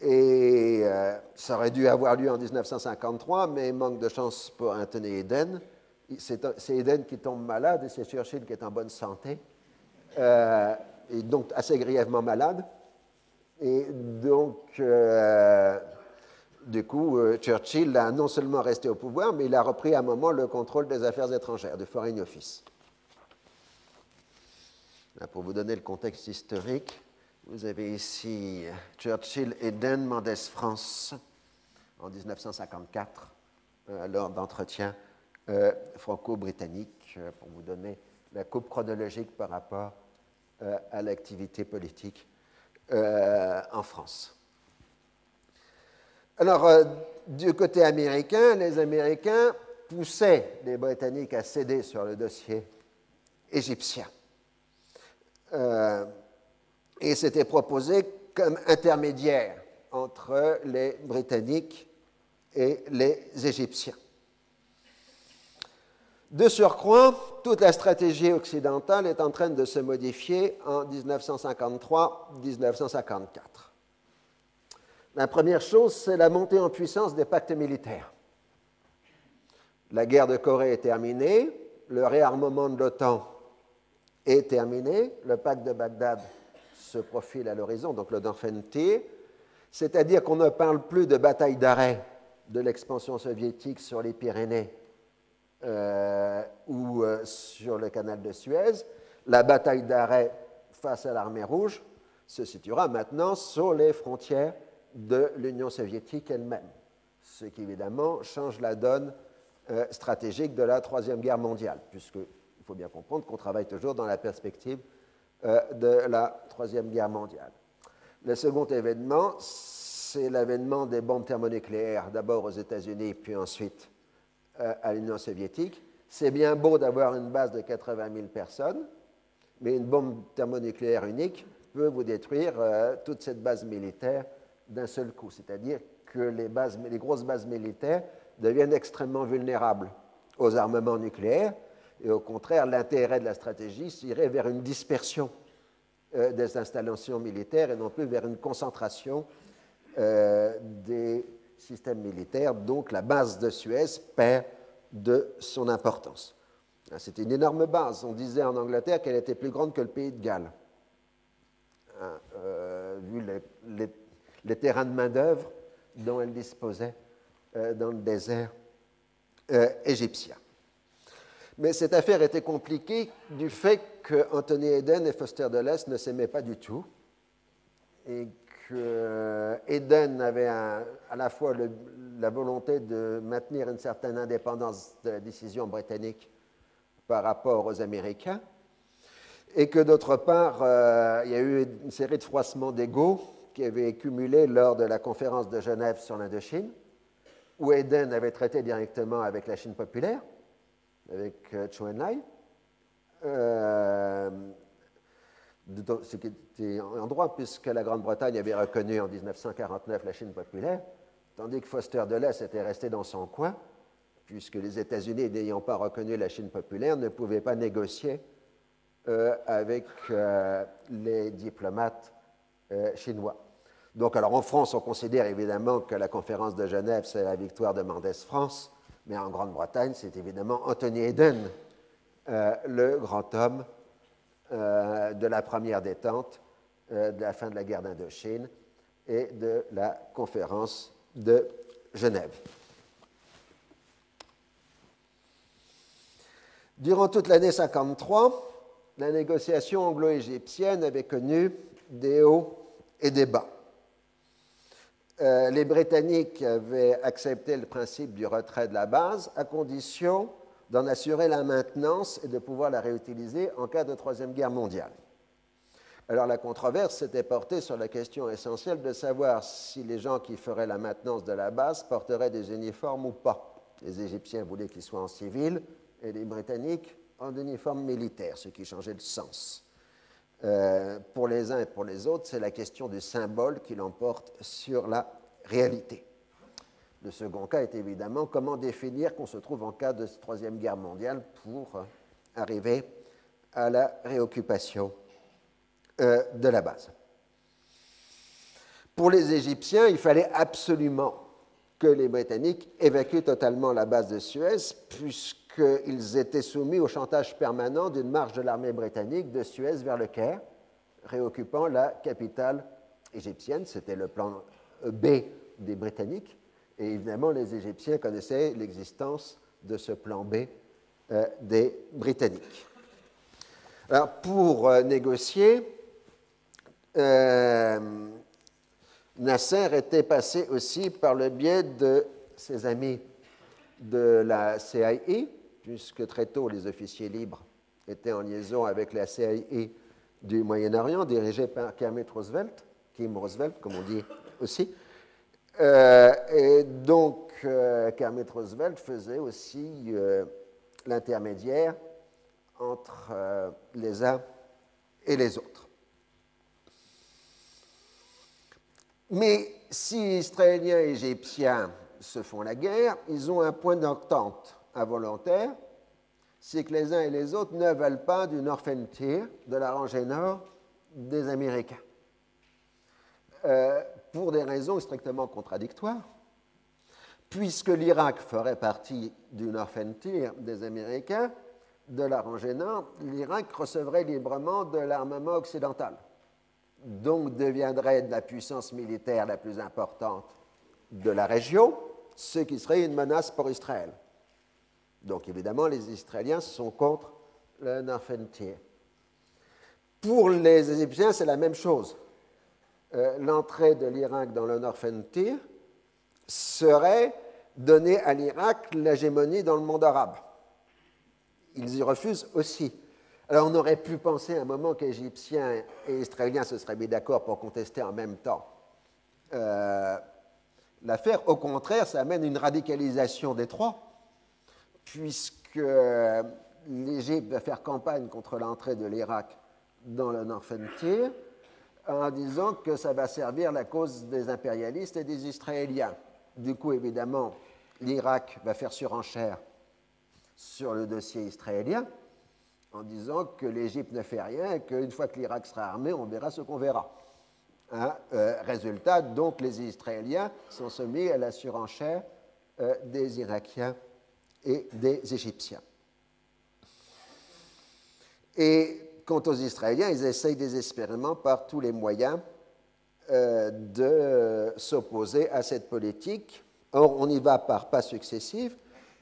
Et euh, ça aurait dû avoir lieu en 1953, mais manque de chance pour Anthony Eden. C'est Eden qui tombe malade et c'est Churchill qui est en bonne santé, et donc assez grièvement malade. Et donc, du coup, Churchill a non seulement resté au pouvoir, mais il a repris à un moment le contrôle des affaires étrangères, du Foreign Office. pour vous donner le contexte historique, vous avez ici Churchill et Dan Mendes France en 1954, euh, lors d'entretiens euh, franco-britanniques, euh, pour vous donner la coupe chronologique par rapport à l'activité politique en France. Alors, du côté américain, les Américains poussaient les Britanniques à céder sur le dossier égyptien et s'était proposé comme intermédiaire entre les Britanniques et les Égyptiens. De surcroît, toute la stratégie occidentale est en train de se modifier en 1953-1954. La première chose, c'est la montée en puissance des pactes militaires. La guerre de Corée est terminée, le réarmement de l'OTAN est terminé, le pacte de Bagdad se profile à l'horizon, donc le T, c'est-à-dire qu'on ne parle plus de bataille d'arrêt de l'expansion soviétique sur les Pyrénées euh, ou euh, sur le canal de Suez. La bataille d'arrêt face à l'armée rouge se situera maintenant sur les frontières de l'Union soviétique elle-même, ce qui évidemment change la donne euh, stratégique de la Troisième Guerre mondiale, puisqu'il faut bien comprendre qu'on travaille toujours dans la perspective euh, de la Troisième Guerre mondiale. Le second événement, c'est l'avènement des bombes thermonucléaires, d'abord aux États-Unis, puis ensuite euh, à l'Union soviétique. C'est bien beau d'avoir une base de 80 000 personnes, mais une bombe thermonucléaire unique peut vous détruire toute cette base militaire d'un seul coup. C'est-à-dire que les, grosses bases militaires deviennent extrêmement vulnérables aux armements nucléaires et au contraire, l'intérêt de la stratégie irait vers une dispersion des installations militaires et non plus vers une concentration des systèmes militaires. Donc la base de Suez perd de son importance. C'était une énorme base. On disait en Angleterre qu'elle était plus grande que le pays de Galles, hein, les, terrains de main-d'œuvre dont elle disposait dans le désert égyptien. Mais cette affaire était compliquée du fait que Anthony Eden et Foster de l'Est ne s'aimaient pas du tout et que Eden avait à la fois la volonté de maintenir une certaine indépendance de la décision britannique par rapport aux Américains et que d'autre part, euh, il y a eu une série de froissements d'ego qui avaient cumulé lors de la conférence de Genève sur l'Indochine, où Eden avait traité directement avec la Chine populaire avec euh, Chou Enlai, euh, ce qui était en droit, puisque la Grande-Bretagne avait reconnu en 1949 la Chine populaire, tandis que Foster de l'Est était resté dans son coin, puisque les États-Unis, n'ayant pas reconnu la Chine populaire, ne pouvaient pas négocier euh, avec les diplomates chinois. Donc, alors en France, on considère évidemment que la conférence de Genève, c'est la victoire de Mendès France, mais en Grande-Bretagne, c'est évidemment Anthony Eden, euh, le grand homme euh, de la première détente, euh, de la fin de la guerre d'Indochine et de la conférence de Genève. Durant toute l'année 53, la négociation anglo-égyptienne avait connu des hauts et des bas. Euh, les Britanniques avaient accepté le principe du retrait de la base à condition d'en assurer la maintenance et de pouvoir la réutiliser en cas de Troisième Guerre mondiale. Alors la controverse s'était portée sur la question essentielle de savoir si les gens qui feraient la maintenance de la base porteraient des uniformes ou pas. Les Égyptiens voulaient qu'ils soient en civil et les Britanniques en uniforme militaire, ce qui changeait le sens. Euh, pour les uns et pour les autres, c'est la question du symbole qui l'emporte sur la réalité. Le second cas est évidemment comment définir qu'on se trouve en cas de Troisième Guerre mondiale pour euh, arriver à la réoccupation euh, de la base. Pour les Égyptiens, il fallait absolument que les Britanniques évacuent totalement la base de Suez, puisque qu'ils étaient soumis au chantage permanent d'une marche de l'armée britannique de Suez vers le Caire, réoccupant la capitale égyptienne. C'était le plan B des Britanniques. Et évidemment, les Égyptiens connaissaient l'existence de ce plan B euh, des Britanniques. Alors, pour euh, négocier, euh, Nasser était passé aussi par le biais de ses amis de la CIA, puisque très tôt les officiers libres étaient en liaison avec la CIA du Moyen-Orient, dirigée par Kermit Roosevelt, Kim Roosevelt, comme on dit aussi. Euh, et donc, euh, Kermit Roosevelt faisait aussi euh, l'intermédiaire entre les uns et les autres. Mais si Israéliens et Égyptiens se font la guerre, ils ont un point d'entente involontaire, c'est que les uns et les autres ne veulent pas du North Tier, de la rangée nord des Américains. Euh, pour des raisons strictement contradictoires, puisque l'Irak ferait partie du North Tier des Américains, de la rangée nord, l'Irak recevrait librement de l'armement occidental, donc deviendrait la puissance militaire la plus importante de la région, ce qui serait une menace pour Israël. Donc évidemment, les Israéliens sont contre le Northern Pour les Égyptiens, c'est la même chose. Euh, l'entrée de l'Irak dans le Northern serait donner à l'Irak l'hégémonie dans le monde arabe. Ils y refusent aussi. Alors on aurait pu penser à un moment qu'Égyptiens et Israéliens se seraient mis d'accord pour contester en même temps euh, l'affaire. Au contraire, ça amène une radicalisation des trois puisque l'Égypte va faire campagne contre l'entrée de l'Irak dans le Frontier en disant que ça va servir la cause des impérialistes et des Israéliens. Du coup, évidemment, l'Irak va faire surenchère sur le dossier israélien en disant que l'Égypte ne fait rien et qu'une fois que l'Irak sera armé, on verra ce qu'on verra. Hein, euh, résultat, donc les Israéliens sont soumis à la surenchère euh, des Irakiens et des Égyptiens. Et quant aux Israéliens, ils essayent désespérément par tous les moyens euh, de s'opposer à cette politique. Or, on y va par pas successifs,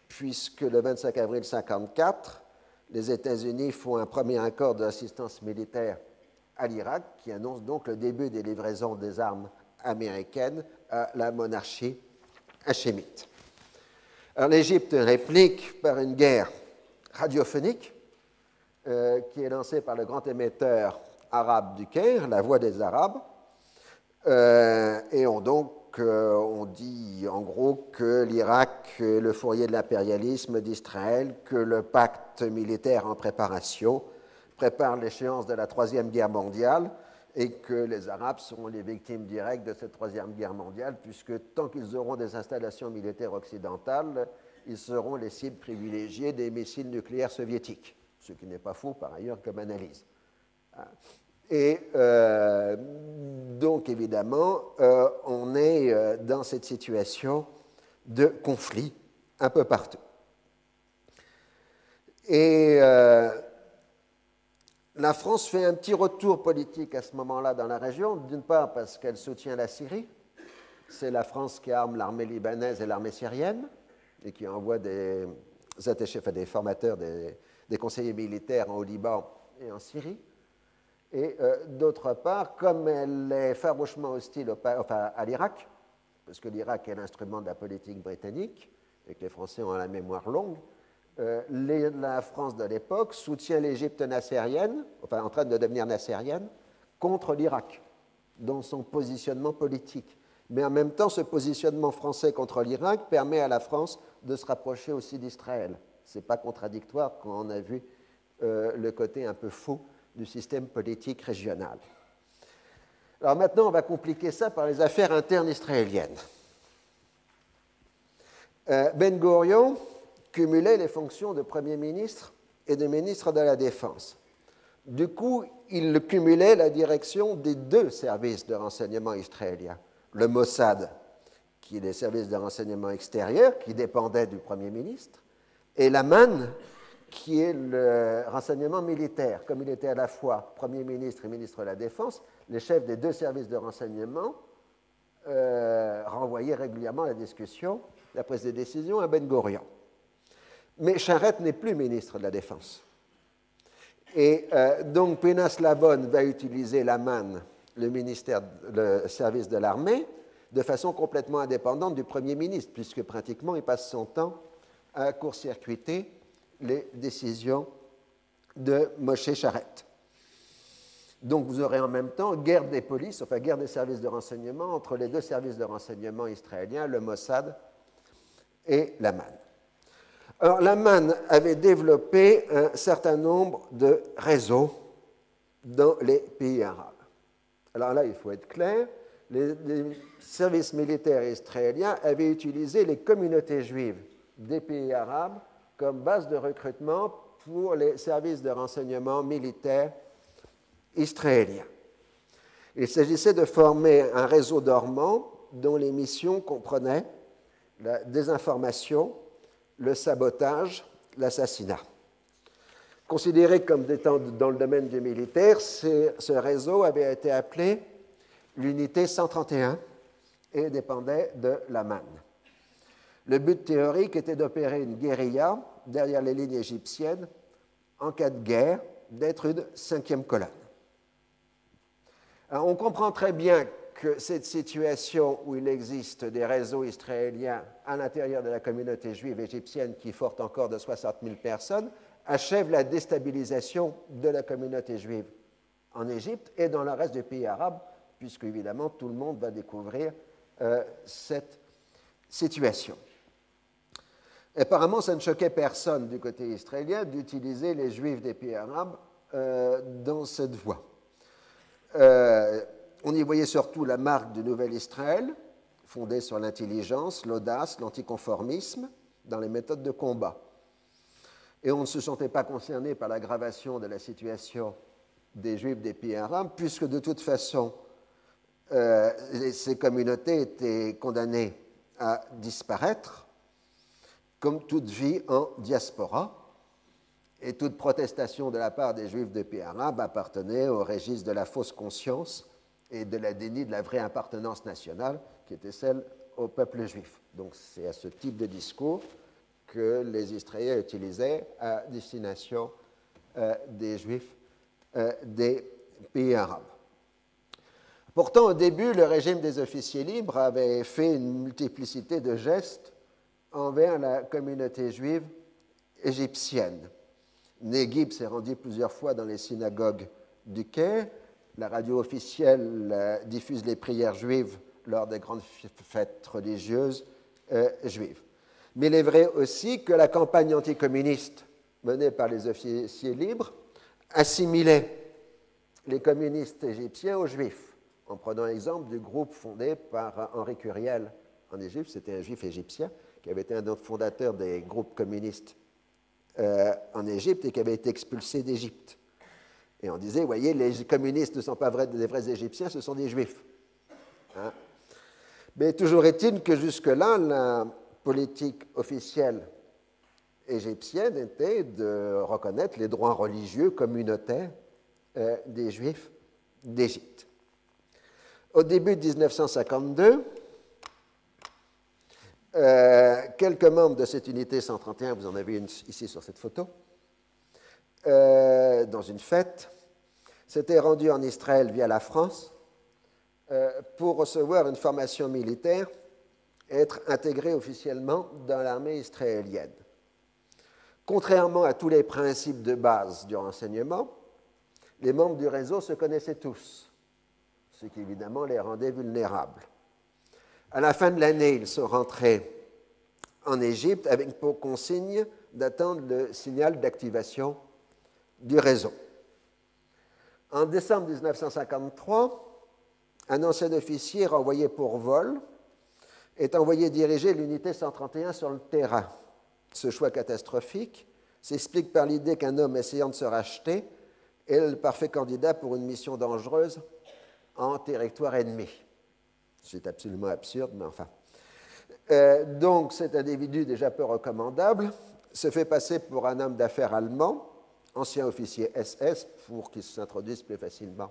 puisque le 25 avril 1954, les États-Unis font un premier accord d'assistance militaire à l'Irak, qui annonce donc le début des livraisons des armes américaines à la monarchie hachémite. L'Égypte réplique par une guerre radiophonique euh, qui est lancée par le grand émetteur arabe du Caire, la Voix des Arabes, euh, et on donc euh, on dit en gros que l'Irak est le fourrier de l'impérialisme d'Israël, que le pacte militaire en préparation prépare l'échéance de la Troisième Guerre mondiale et que les Arabes seront les victimes directes de cette Troisième Guerre mondiale, puisque tant qu'ils auront des installations militaires occidentales, ils seront les cibles privilégiées des missiles nucléaires soviétiques, ce qui n'est pas faux par ailleurs comme analyse. Et euh, donc évidemment, euh, on est euh, dans cette situation de conflit un peu partout. Et la France fait un petit retour politique à ce moment-là dans la région, d'une part parce qu'elle soutient la Syrie, c'est la France qui arme l'armée libanaise et l'armée syrienne, et qui envoie des attachés, enfin, des formateurs, des, conseillers militaires au Liban et en Syrie. Et euh, d'autre part, comme elle est farouchement hostile à l'Irak, parce que l'Irak est l'instrument de la politique britannique, et que les Français ont la mémoire longue, euh, la France de l'époque soutient l'Égypte nassérienne, enfin en train de devenir nassérienne, contre l'Irak, dans son positionnement politique. Mais en même temps, ce positionnement français contre l'Irak permet à la France de se rapprocher aussi d'Israël. Ce n'est pas contradictoire quand on a vu euh, le côté un peu faux du système politique régional. Alors maintenant, on va compliquer ça par les affaires internes israéliennes. Euh, ben Gurion, cumulait les fonctions de Premier ministre et de ministre de la Défense. Du coup, il cumulait la direction des deux services de renseignement israéliens, le Mossad, qui est les services de renseignement extérieur, qui dépendait du Premier ministre, et l'Aman, qui est le renseignement militaire. Comme il était à la fois Premier ministre et ministre de la Défense, les chefs des deux services de renseignement euh, renvoyaient régulièrement la discussion, la prise de décision à Ben Gurion. Mais Charette n'est plus ministre de la Défense. Et euh, donc Pénas Lavon va utiliser la MAN, le, ministère, le service de l'armée, de façon complètement indépendante du Premier ministre, puisque pratiquement il passe son temps à court-circuiter les décisions de Moshe Charette. Donc vous aurez en même temps guerre des polices, enfin guerre des services de renseignement entre les deux services de renseignement israéliens, le Mossad et la MAN. Alors, l'Aman avait développé un certain nombre de réseaux dans les pays arabes. Alors là, il faut être clair, les, services militaires israéliens avaient utilisé les communautés juives des pays arabes comme base de recrutement pour les services de renseignement militaires israéliens. Il s'agissait de former un réseau dormant dont les missions comprenaient la désinformation, le sabotage, l'assassinat. Considéré comme étant dans le domaine du militaire, ce réseau avait été appelé l'unité 131 et dépendait de la MAN. Le but théorique était d'opérer une guérilla derrière les lignes égyptiennes en cas de guerre, d'être une cinquième colonne. on comprend très bien que cette situation où il existe des réseaux israéliens à l'intérieur de la communauté juive égyptienne qui forte encore de 60 000 personnes achève la déstabilisation de la communauté juive en Égypte et dans le reste des pays arabes, puisque évidemment tout le monde va découvrir euh, cette situation. Apparemment, ça ne choquait personne du côté israélien d'utiliser les juifs des pays arabes euh, dans cette voie. Euh, on y voyait surtout la marque du Nouvel Israël, fondée sur l'intelligence, l'audace, l'anticonformisme dans les méthodes de combat. Et on ne se sentait pas concerné par l'aggravation de la situation des Juifs des pays arabes, puisque de toute façon, euh, ces communautés étaient condamnées à disparaître, comme toute vie en diaspora. Et toute protestation de la part des Juifs des pays arabes appartenait au registre de la fausse conscience et de la déni de la vraie appartenance nationale, qui était celle au peuple juif. Donc c'est à ce type de discours que les Israéliens utilisaient à destination euh, des Juifs euh, des pays arabes. Pourtant, au début, le régime des officiers libres avait fait une multiplicité de gestes envers la communauté juive égyptienne. Negib s'est rendu plusieurs fois dans les synagogues du Caire. La radio officielle euh, diffuse les prières juives lors des grandes fêtes religieuses euh, juives. Mais il est vrai aussi que la campagne anticommuniste menée par les officiers libres assimilait les communistes égyptiens aux juifs, en prenant l'exemple du groupe fondé par Henri Curiel en Égypte. C'était un juif égyptien qui avait été un des fondateurs des groupes communistes euh, en Égypte et qui avait été expulsé d'Égypte. On disait, voyez, les communistes ne sont pas des vrais Égyptiens, ce sont des juifs. Hein mais toujours est-il que jusque-là, la politique officielle égyptienne était de reconnaître les droits religieux communautaires euh, des Juifs d'Égypte. Au début de 1952, euh, quelques membres de cette unité 131, vous en avez une ici sur cette photo, euh, dans une fête, s'étaient rendus en Israël via la France euh, pour recevoir une formation militaire et être intégré officiellement dans l'armée israélienne. Contrairement à tous les principes de base du renseignement, les membres du réseau se connaissaient tous, ce qui évidemment les rendait vulnérables. À la fin de l'année, ils sont rentrés en Égypte avec pour consigne d'attendre le signal d'activation du réseau. En décembre 1953, un ancien officier renvoyé pour vol est envoyé diriger l'unité 131 sur le terrain. Ce choix catastrophique s'explique par l'idée qu'un homme essayant de se racheter est le parfait candidat pour une mission dangereuse en territoire ennemi. C'est absolument absurde, mais enfin. Euh, donc cet individu déjà peu recommandable se fait passer pour un homme d'affaires allemand, ancien officier SS, pour qu'il s'introduise plus facilement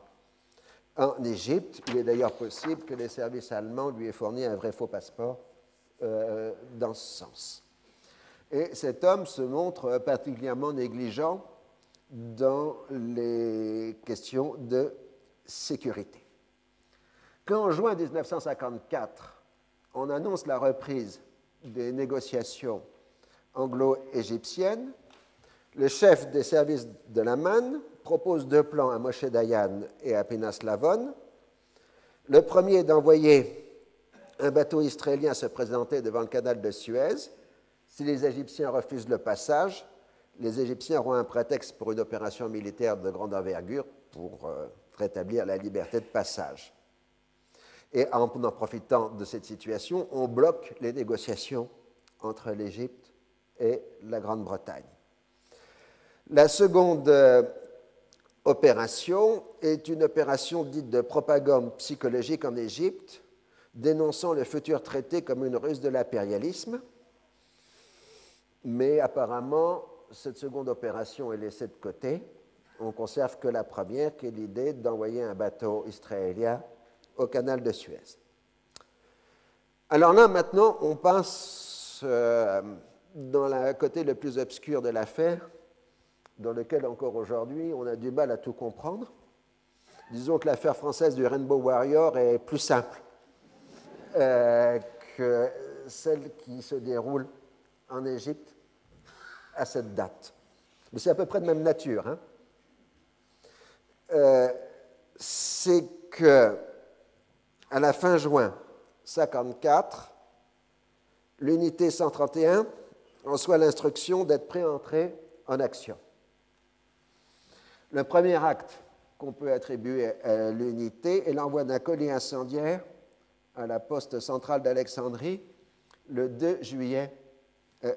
en Égypte. Il est d'ailleurs possible que les services allemands lui aient fourni un vrai faux passeport euh, dans ce sens. Et cet homme se montre particulièrement négligent dans les questions de sécurité. Quand en juin 1954, on annonce la reprise des négociations anglo-égyptiennes, le chef des services de la MAN propose deux plans à Moshe Dayan et à Pinas Lavon. Le premier est d'envoyer un bateau israélien se présenter devant le canal de Suez. Si les Égyptiens refusent le passage, les Égyptiens auront un prétexte pour une opération militaire de grande envergure pour euh, rétablir la liberté de passage. Et en en profitant de cette situation, on bloque les négociations entre l'Égypte et la Grande-Bretagne. La seconde euh, opération est une opération dite de propagande psychologique en Égypte, dénonçant le futur traité comme une ruse de l'impérialisme. Mais apparemment, cette seconde opération est laissée de côté. On conserve que la première, qui est l'idée d'envoyer un bateau israélien au canal de Suez. Alors là, maintenant, on passe euh, dans le côté le plus obscur de l'affaire, dans lequel encore aujourd'hui on a du mal à tout comprendre. Disons que l'affaire française du Rainbow Warrior est plus simple euh, que celle qui se déroule en Égypte à cette date. Mais c'est à peu près de même nature. Hein. Euh, c'est que à la fin juin 54, l'unité 131 reçoit l'instruction d'être entrer en action. Le premier acte qu'on peut attribuer à l'unité est l'envoi d'un colis incendiaire à la poste centrale d'Alexandrie le 2 juillet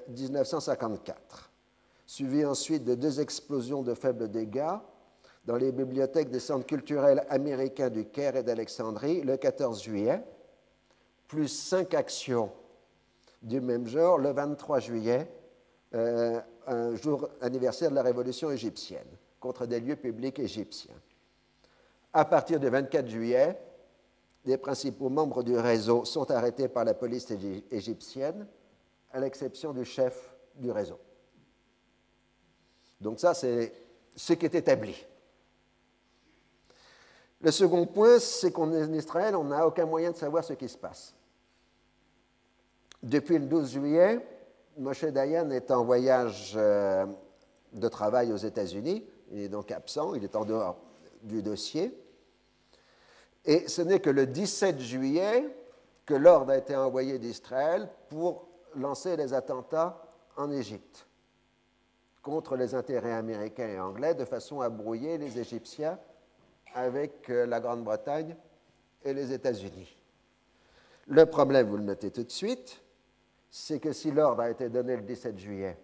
1954. Euh, suivi ensuite de deux explosions de faibles dégâts dans les bibliothèques des centres culturels américains du Caire et d'Alexandrie le 14 juillet, plus cinq actions du même genre le 23 juillet, euh, un jour anniversaire de la révolution égyptienne, contre des lieux publics égyptiens. À partir du 24 juillet, les principaux membres du réseau sont arrêtés par la police égyptienne, à l'exception du chef du réseau. Donc ça, c'est ce qui est établi. Le second point, c'est qu'en Israël, on n'a aucun moyen de savoir ce qui se passe. Depuis le 12 juillet, Moshe Dayan est en voyage euh, de travail aux États-Unis. Il est donc absent, il est en dehors du dossier. Et ce n'est que le 17 juillet que l'ordre a été envoyé d'Israël pour lancer les attentats en Égypte contre les intérêts américains et anglais de façon à brouiller les Égyptiens avec euh, la Grande-Bretagne et les États-Unis. Le problème, vous le notez tout de suite, c'est que si l'ordre a été donné le 17 juillet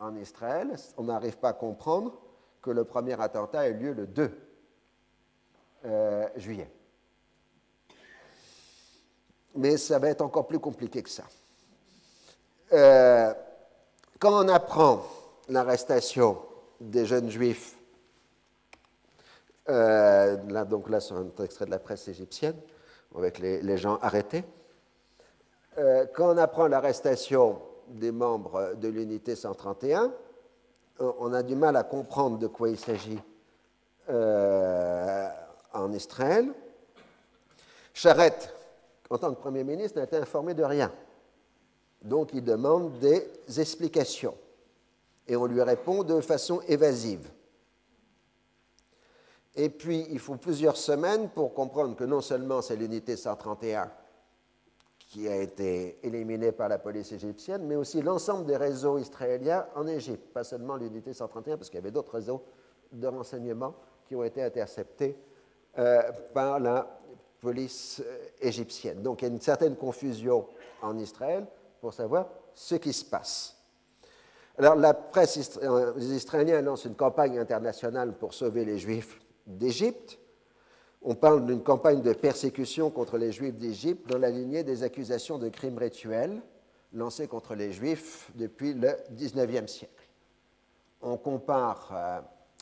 en Israël, on n'arrive pas à comprendre que le premier attentat ait lieu le 2 euh, juillet. Mais ça va être encore plus compliqué que ça. Euh, quand on apprend l'arrestation des jeunes juifs, euh, là, donc là, c'est un extrait de la presse égyptienne, avec les, gens arrêtés. Quand on apprend l'arrestation des membres de l'unité 131, on a du mal à comprendre de quoi il s'agit euh, en Israël. Charette, en tant que Premier ministre, n'a été informé de rien. Donc il demande des explications et on lui répond de façon évasive. Et puis, il faut plusieurs semaines pour comprendre que non seulement c'est l'unité 131 qui a été éliminée par la police égyptienne, mais aussi l'ensemble des réseaux israéliens en Égypte, pas seulement l'unité 131, parce qu'il y avait d'autres réseaux de renseignement qui ont été interceptés euh, par la police euh, égyptienne. Donc il y a une certaine confusion en Israël pour savoir ce qui se passe. Alors, la presse, euh, les Israéliens lancent une campagne internationale pour sauver les Juifs d'Égypte. On parle d'une campagne de persécution contre les Juifs d'Égypte dans la lignée des accusations de crimes rituels lancées contre les Juifs depuis le XIXe siècle. On compare euh,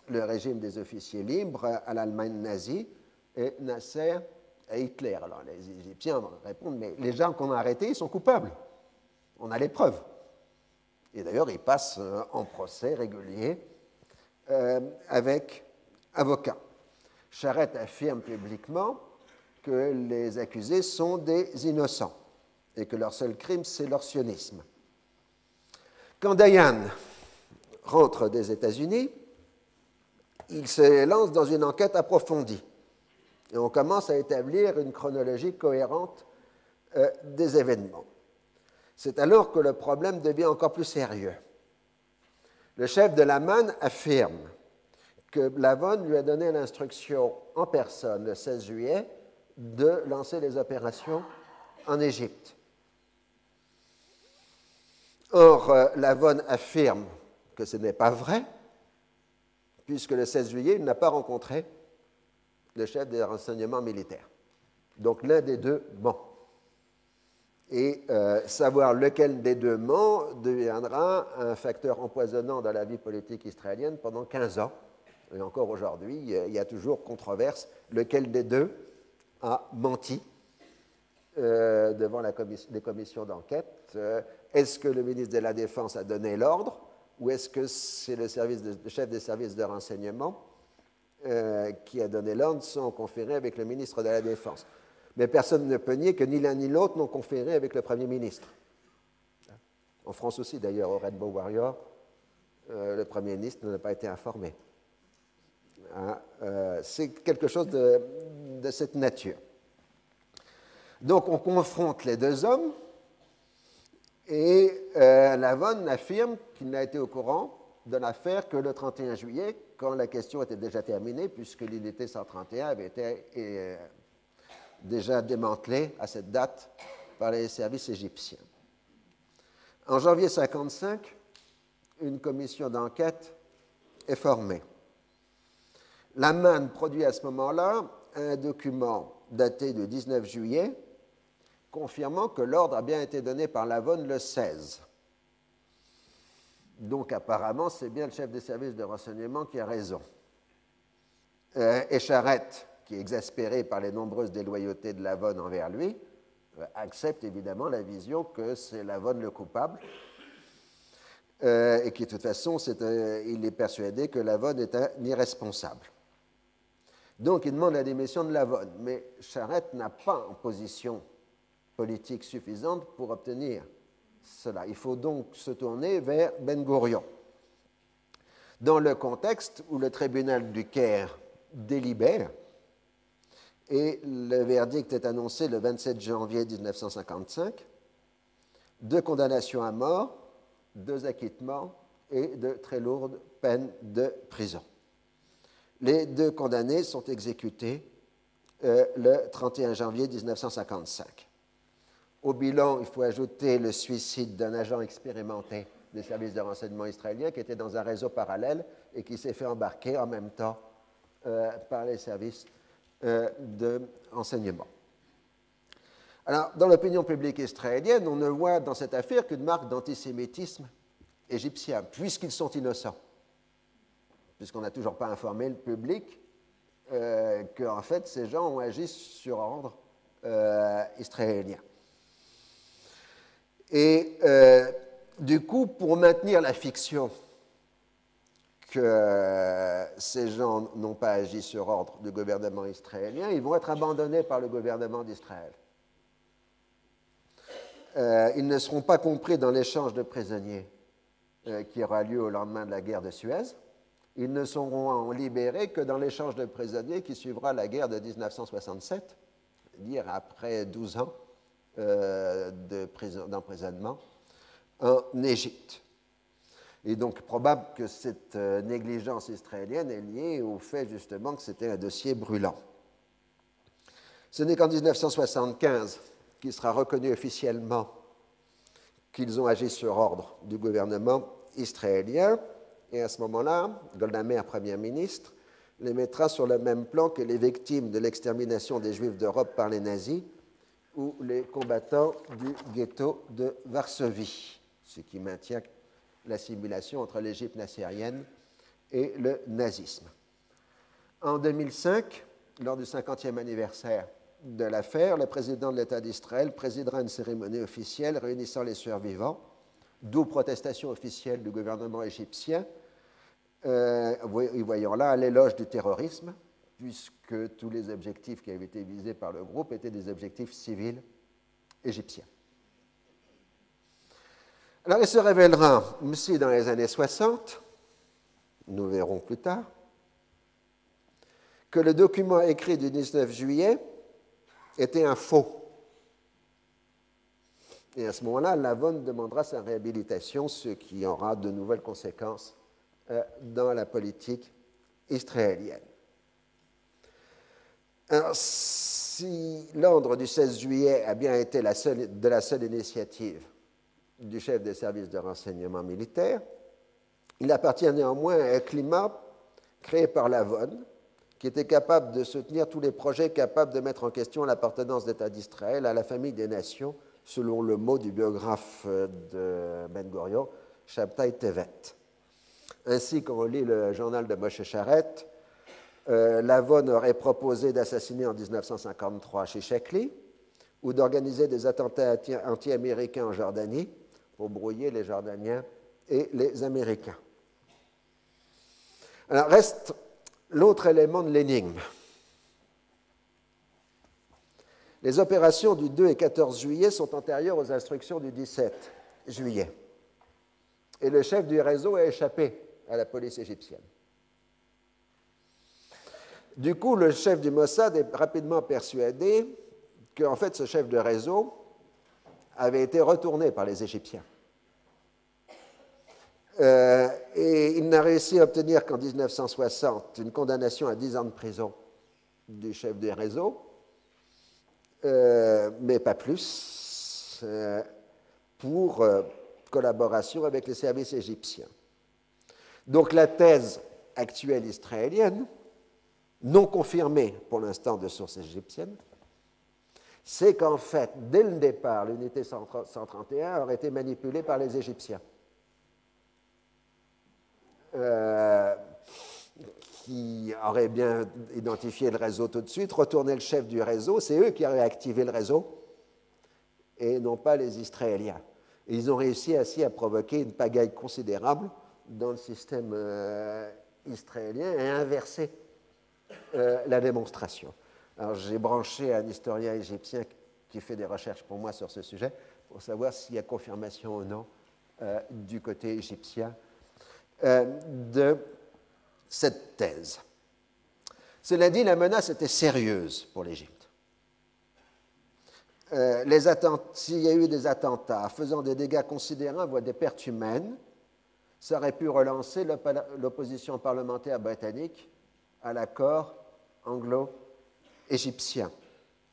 le régime des officiers libres à l'Allemagne nazie et Nasser à Hitler. Alors les Égyptiens répondent, mais les gens qu'on a arrêtés, ils sont coupables. On a les preuves. Et d'ailleurs, il passe euh, en procès régulier euh, avec avocat. Charette affirme publiquement que les accusés sont des innocents et que leur seul crime, c'est leur sionisme. Quand Dayan rentre des États-Unis, il se lance dans une enquête approfondie et on commence à établir une chronologie cohérente euh, des événements. C'est alors que le problème devient encore plus sérieux. Le chef de la MAN affirme que Lavon lui a donné l'instruction en personne le 16 juillet de lancer les opérations en Égypte. Or, euh, Lavon affirme que ce n'est pas vrai, puisque le 16 juillet, il n'a pas rencontré le chef des renseignements militaires. Donc l'un des deux ment. Et euh, savoir lequel des deux ment deviendra un facteur empoisonnant dans la vie politique israélienne pendant 15 ans. Et encore aujourd'hui, il y a toujours controverse lequel des deux a menti euh, devant la les commissions d'enquête. Euh, est-ce que le ministre de la Défense a donné l'ordre ou est-ce que c'est le, le, chef des services de renseignement qui a donné l'ordre sans conférer avec le ministre de la Défense? Mais personne ne peut nier que ni l'un ni l'autre n'ont conféré avec le Premier ministre. En France aussi, d'ailleurs, au Rainbow Warrior, euh, le Premier ministre n'a pas été informé. Hein, euh, c'est quelque chose de, cette nature. Donc on confronte les deux hommes et euh, Lavonne affirme qu'il n'a été au courant de l'affaire que le 31 juillet, quand la question était déjà terminée, puisque l'unité 131 avait été déjà démantelé à cette date par les services égyptiens. En janvier 1955, une commission d'enquête est formée. La MAN produit à ce moment-là un document daté du 19 juillet confirmant que l'ordre a bien été donné par Lavonne le 16. Donc apparemment, c'est bien le chef des services de renseignement qui a raison. Euh, et Charette, qui est exaspéré par les nombreuses déloyautés de Lavonne envers lui, euh, accepte évidemment la vision que c'est Lavonne le coupable euh, et qui, de toute façon, il est persuadé que Lavonne est un irresponsable. Donc il demande la démission de Lavonne, mais Charette n'a pas en position politique suffisante pour obtenir cela. Il faut donc se tourner vers Ben Gurion. Dans le contexte où le tribunal du Caire délibère, et le verdict est annoncé le 27 janvier 1955, deux condamnations à mort, deux acquittements et de très lourdes peines de prison. Les deux condamnés sont exécutés euh, le 31 janvier 1955. Au bilan, il faut ajouter le suicide d'un agent expérimenté des services de renseignement israéliens qui était dans un réseau parallèle et qui s'est fait embarquer en même temps euh, par les services euh, de renseignement. Alors, dans l'opinion publique israélienne, on ne voit dans cette affaire qu'une marque d'antisémitisme égyptien, puisqu'ils sont innocents, puisqu'on n'a toujours pas informé le public euh, qu'en fait ces gens ont agi sur ordre israélien. Et euh, du coup, pour maintenir la fiction que ces gens n'ont pas agi sur ordre du gouvernement israélien, ils vont être abandonnés par le gouvernement d'Israël. Euh, ils ne seront pas compris dans l'échange de prisonniers euh, qui aura lieu au lendemain de la guerre de Suez. Ils ne seront libérés que dans l'échange de prisonniers qui suivra la guerre de 1967, c'est-à-dire après 12 ans euh, d'emprisonnement en Égypte. Est donc probable que cette euh, négligence israélienne est liée au fait justement que c'était un dossier brûlant. Ce n'est qu'en 1975 qu'il sera reconnu officiellement qu'ils ont agi sur ordre du gouvernement israélien. Et à ce moment-là, Golda Meir, Premier ministre, les mettra sur le même plan que les victimes de l'extermination des Juifs d'Europe par les nazis ou les combattants du ghetto de Varsovie, ce qui maintient l'assimilation entre l'Égypte nassérienne et le nazisme. En 2005, lors du 50e anniversaire de l'affaire, le président de l'État d'Israël présidera une cérémonie officielle réunissant les survivants, d'où protestation officielle du gouvernement égyptien, euh, voyant là l'éloge du terrorisme, puisque tous les objectifs qui avaient été visés par le groupe étaient des objectifs civils égyptiens. Alors il se révélera aussi dans les années 60, nous verrons plus tard, que le document écrit du 19 juillet était un faux. Et à ce moment-là, Lavonne demandera sa réhabilitation, ce qui aura de nouvelles conséquences euh, dans la politique israélienne. Alors, si l'ordre du 16 juillet a bien été la seule, de la seule initiative du chef des services de renseignement militaire, il appartient néanmoins à un climat créé par Lavonne, qui était capable de soutenir tous les projets capables de mettre en question l'appartenance d'État d'Israël à la famille des nations, selon le mot du biographe de Ben Gurion, Shabtai Tevet. Ainsi, quand on lit le journal de Moshe Charette, euh, Lavonne aurait proposé d'assassiner en 1953 chez Shekli ou d'organiser des attentats anti-américains en Jordanie pour brouiller les Jordaniens et les Américains. Alors reste l'autre élément de l'énigme. Les opérations du 2 et 14 juillet sont antérieures aux instructions du 17 juillet. Et le chef du réseau a échappé à la police égyptienne. Du coup, le chef du Mossad est rapidement persuadé qu'en fait, ce chef de réseau avait été retourné par les Égyptiens. Euh, et il n'a réussi à obtenir qu'en 1960 une condamnation à 10 ans de prison du chef du réseau, euh, mais pas plus, euh, pour collaboration avec les services égyptiens. Donc la thèse actuelle israélienne, non confirmée pour l'instant de sources égyptiennes, c'est qu'en fait, dès le départ, l'unité 131 aurait été manipulée par les Égyptiens. Qui auraient bien identifié le réseau tout de suite, retourné le chef du réseau, c'est eux qui auraient activé le réseau, et non pas les Israéliens. ils ont réussi ainsi à provoquer une pagaille considérable dans le système euh, israélien et inverser euh, la démonstration. Alors j'ai branché un historien égyptien qui fait des recherches pour moi sur ce sujet pour savoir s'il y a confirmation ou non euh, du côté égyptien de cette thèse. Cela dit, la menace était sérieuse pour l'Égypte. Euh, s'il y a eu des attentats faisant des dégâts considérables, voire des pertes humaines, ça aurait pu relancer l'opposition parlementaire britannique à l'accord anglo-égyptien.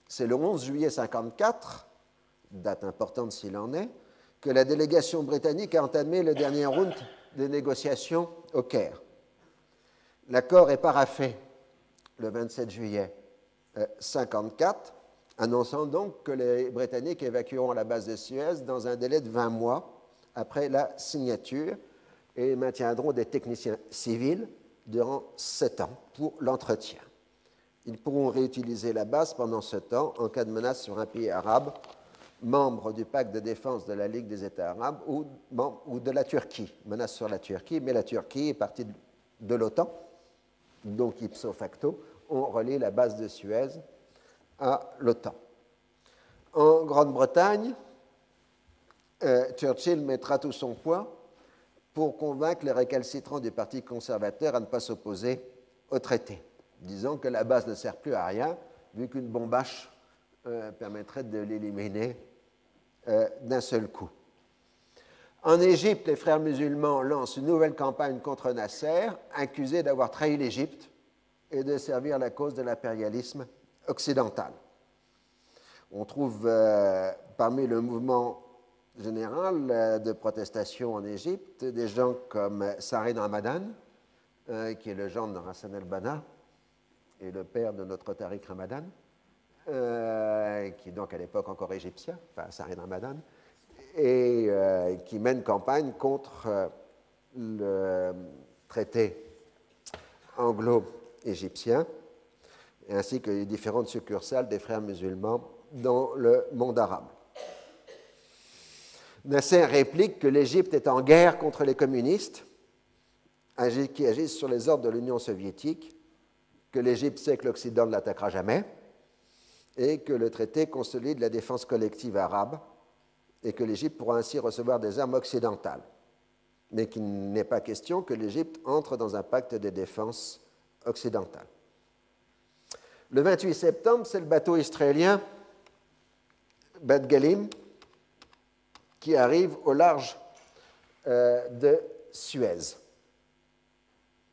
C'est le 11 juillet 1954, date importante s'il en est, que la délégation britannique a entamé le dernier round des négociations au Caire. L'accord est paraffé le 27 juillet 1954 euh, annonçant donc que les Britanniques évacueront la base de Suez dans un délai de 20 mois après la signature et maintiendront des techniciens civils durant 7 ans pour l'entretien. Ils pourront réutiliser la base pendant ce temps en cas de menace sur un pays arabe, membre du pacte de défense de la Ligue des États arabes ou de la Turquie. Menace sur la Turquie, mais la Turquie est partie de l'OTAN, donc ipso facto, on relie la base de Suez à l'OTAN. En Grande-Bretagne, euh, Churchill mettra tout son poids pour convaincre les récalcitrants du Parti conservateur à ne pas s'opposer au traité, disant que la base ne sert plus à rien, vu qu'une bombache euh, permettrait de l'éliminer euh, d'un seul coup. En Égypte, les frères musulmans lancent une nouvelle campagne contre Nasser, accusé d'avoir trahi l'Égypte et de servir la cause de l'impérialisme occidentale. On trouve euh, parmi le mouvement général euh, de protestation en Égypte des gens comme Sarid Ramadan, euh, qui est le gendre de Hassan el-Banna et le père de notre Tariq Ramadan, qui est donc à l'époque encore égyptien, enfin Sarid Ramadan, et qui mène campagne contre le traité anglo-égyptien ainsi que les différentes succursales des frères musulmans dans le monde arabe. Nasser réplique que l'Égypte est en guerre contre les communistes qui agissent sur les ordres de l'Union soviétique, que l'Égypte sait que l'Occident ne l'attaquera jamais, et que le traité consolide la défense collective arabe, et que l'Égypte pourra ainsi recevoir des armes occidentales, mais qu'il n'est pas question que l'Égypte entre dans un pacte de défense occidentale. Le 28 septembre, c'est le bateau israélien Bad Galim qui arrive au large euh, de Suez,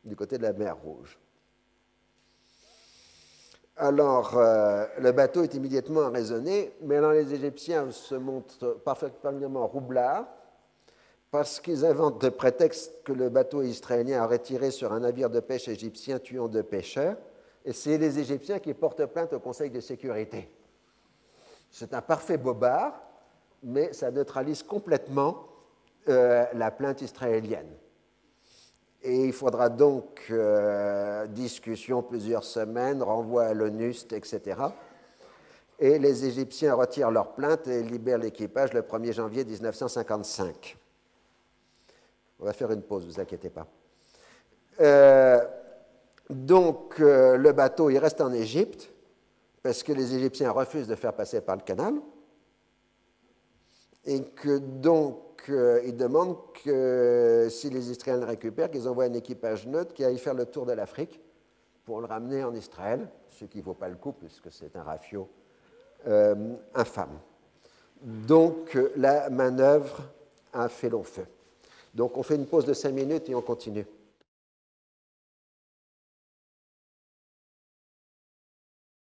du côté de la mer Rouge. Alors, euh, le bateau est immédiatement raisonné, mais alors les Égyptiens se montrent parfaitement roublards parce qu'ils inventent de prétexte que le bateau israélien a tiré sur un navire de pêche égyptien tuant deux pêcheurs et c'est les Égyptiens qui portent plainte au Conseil de sécurité. C'est un parfait bobard, mais ça neutralise complètement euh, la plainte israélienne. Et il faudra donc euh, discussion plusieurs semaines, renvoi à l'ONUST, etc. Et les Égyptiens retirent leur plainte et libèrent l'équipage le 1er janvier 1955. On va faire une pause, ne vous inquiétez pas. Euh, donc euh, le bateau, il reste en Égypte parce que les Égyptiens refusent de faire passer par le canal et que donc ils demandent que si les Israéliens le récupèrent, qu'ils envoient un équipage neutre qui aille faire le tour de l'Afrique pour le ramener en Israël, ce qui ne vaut pas le coup puisque c'est un rafio euh, infâme. Donc la manœuvre a fait long feu. Donc on fait une pause de cinq minutes et on continue.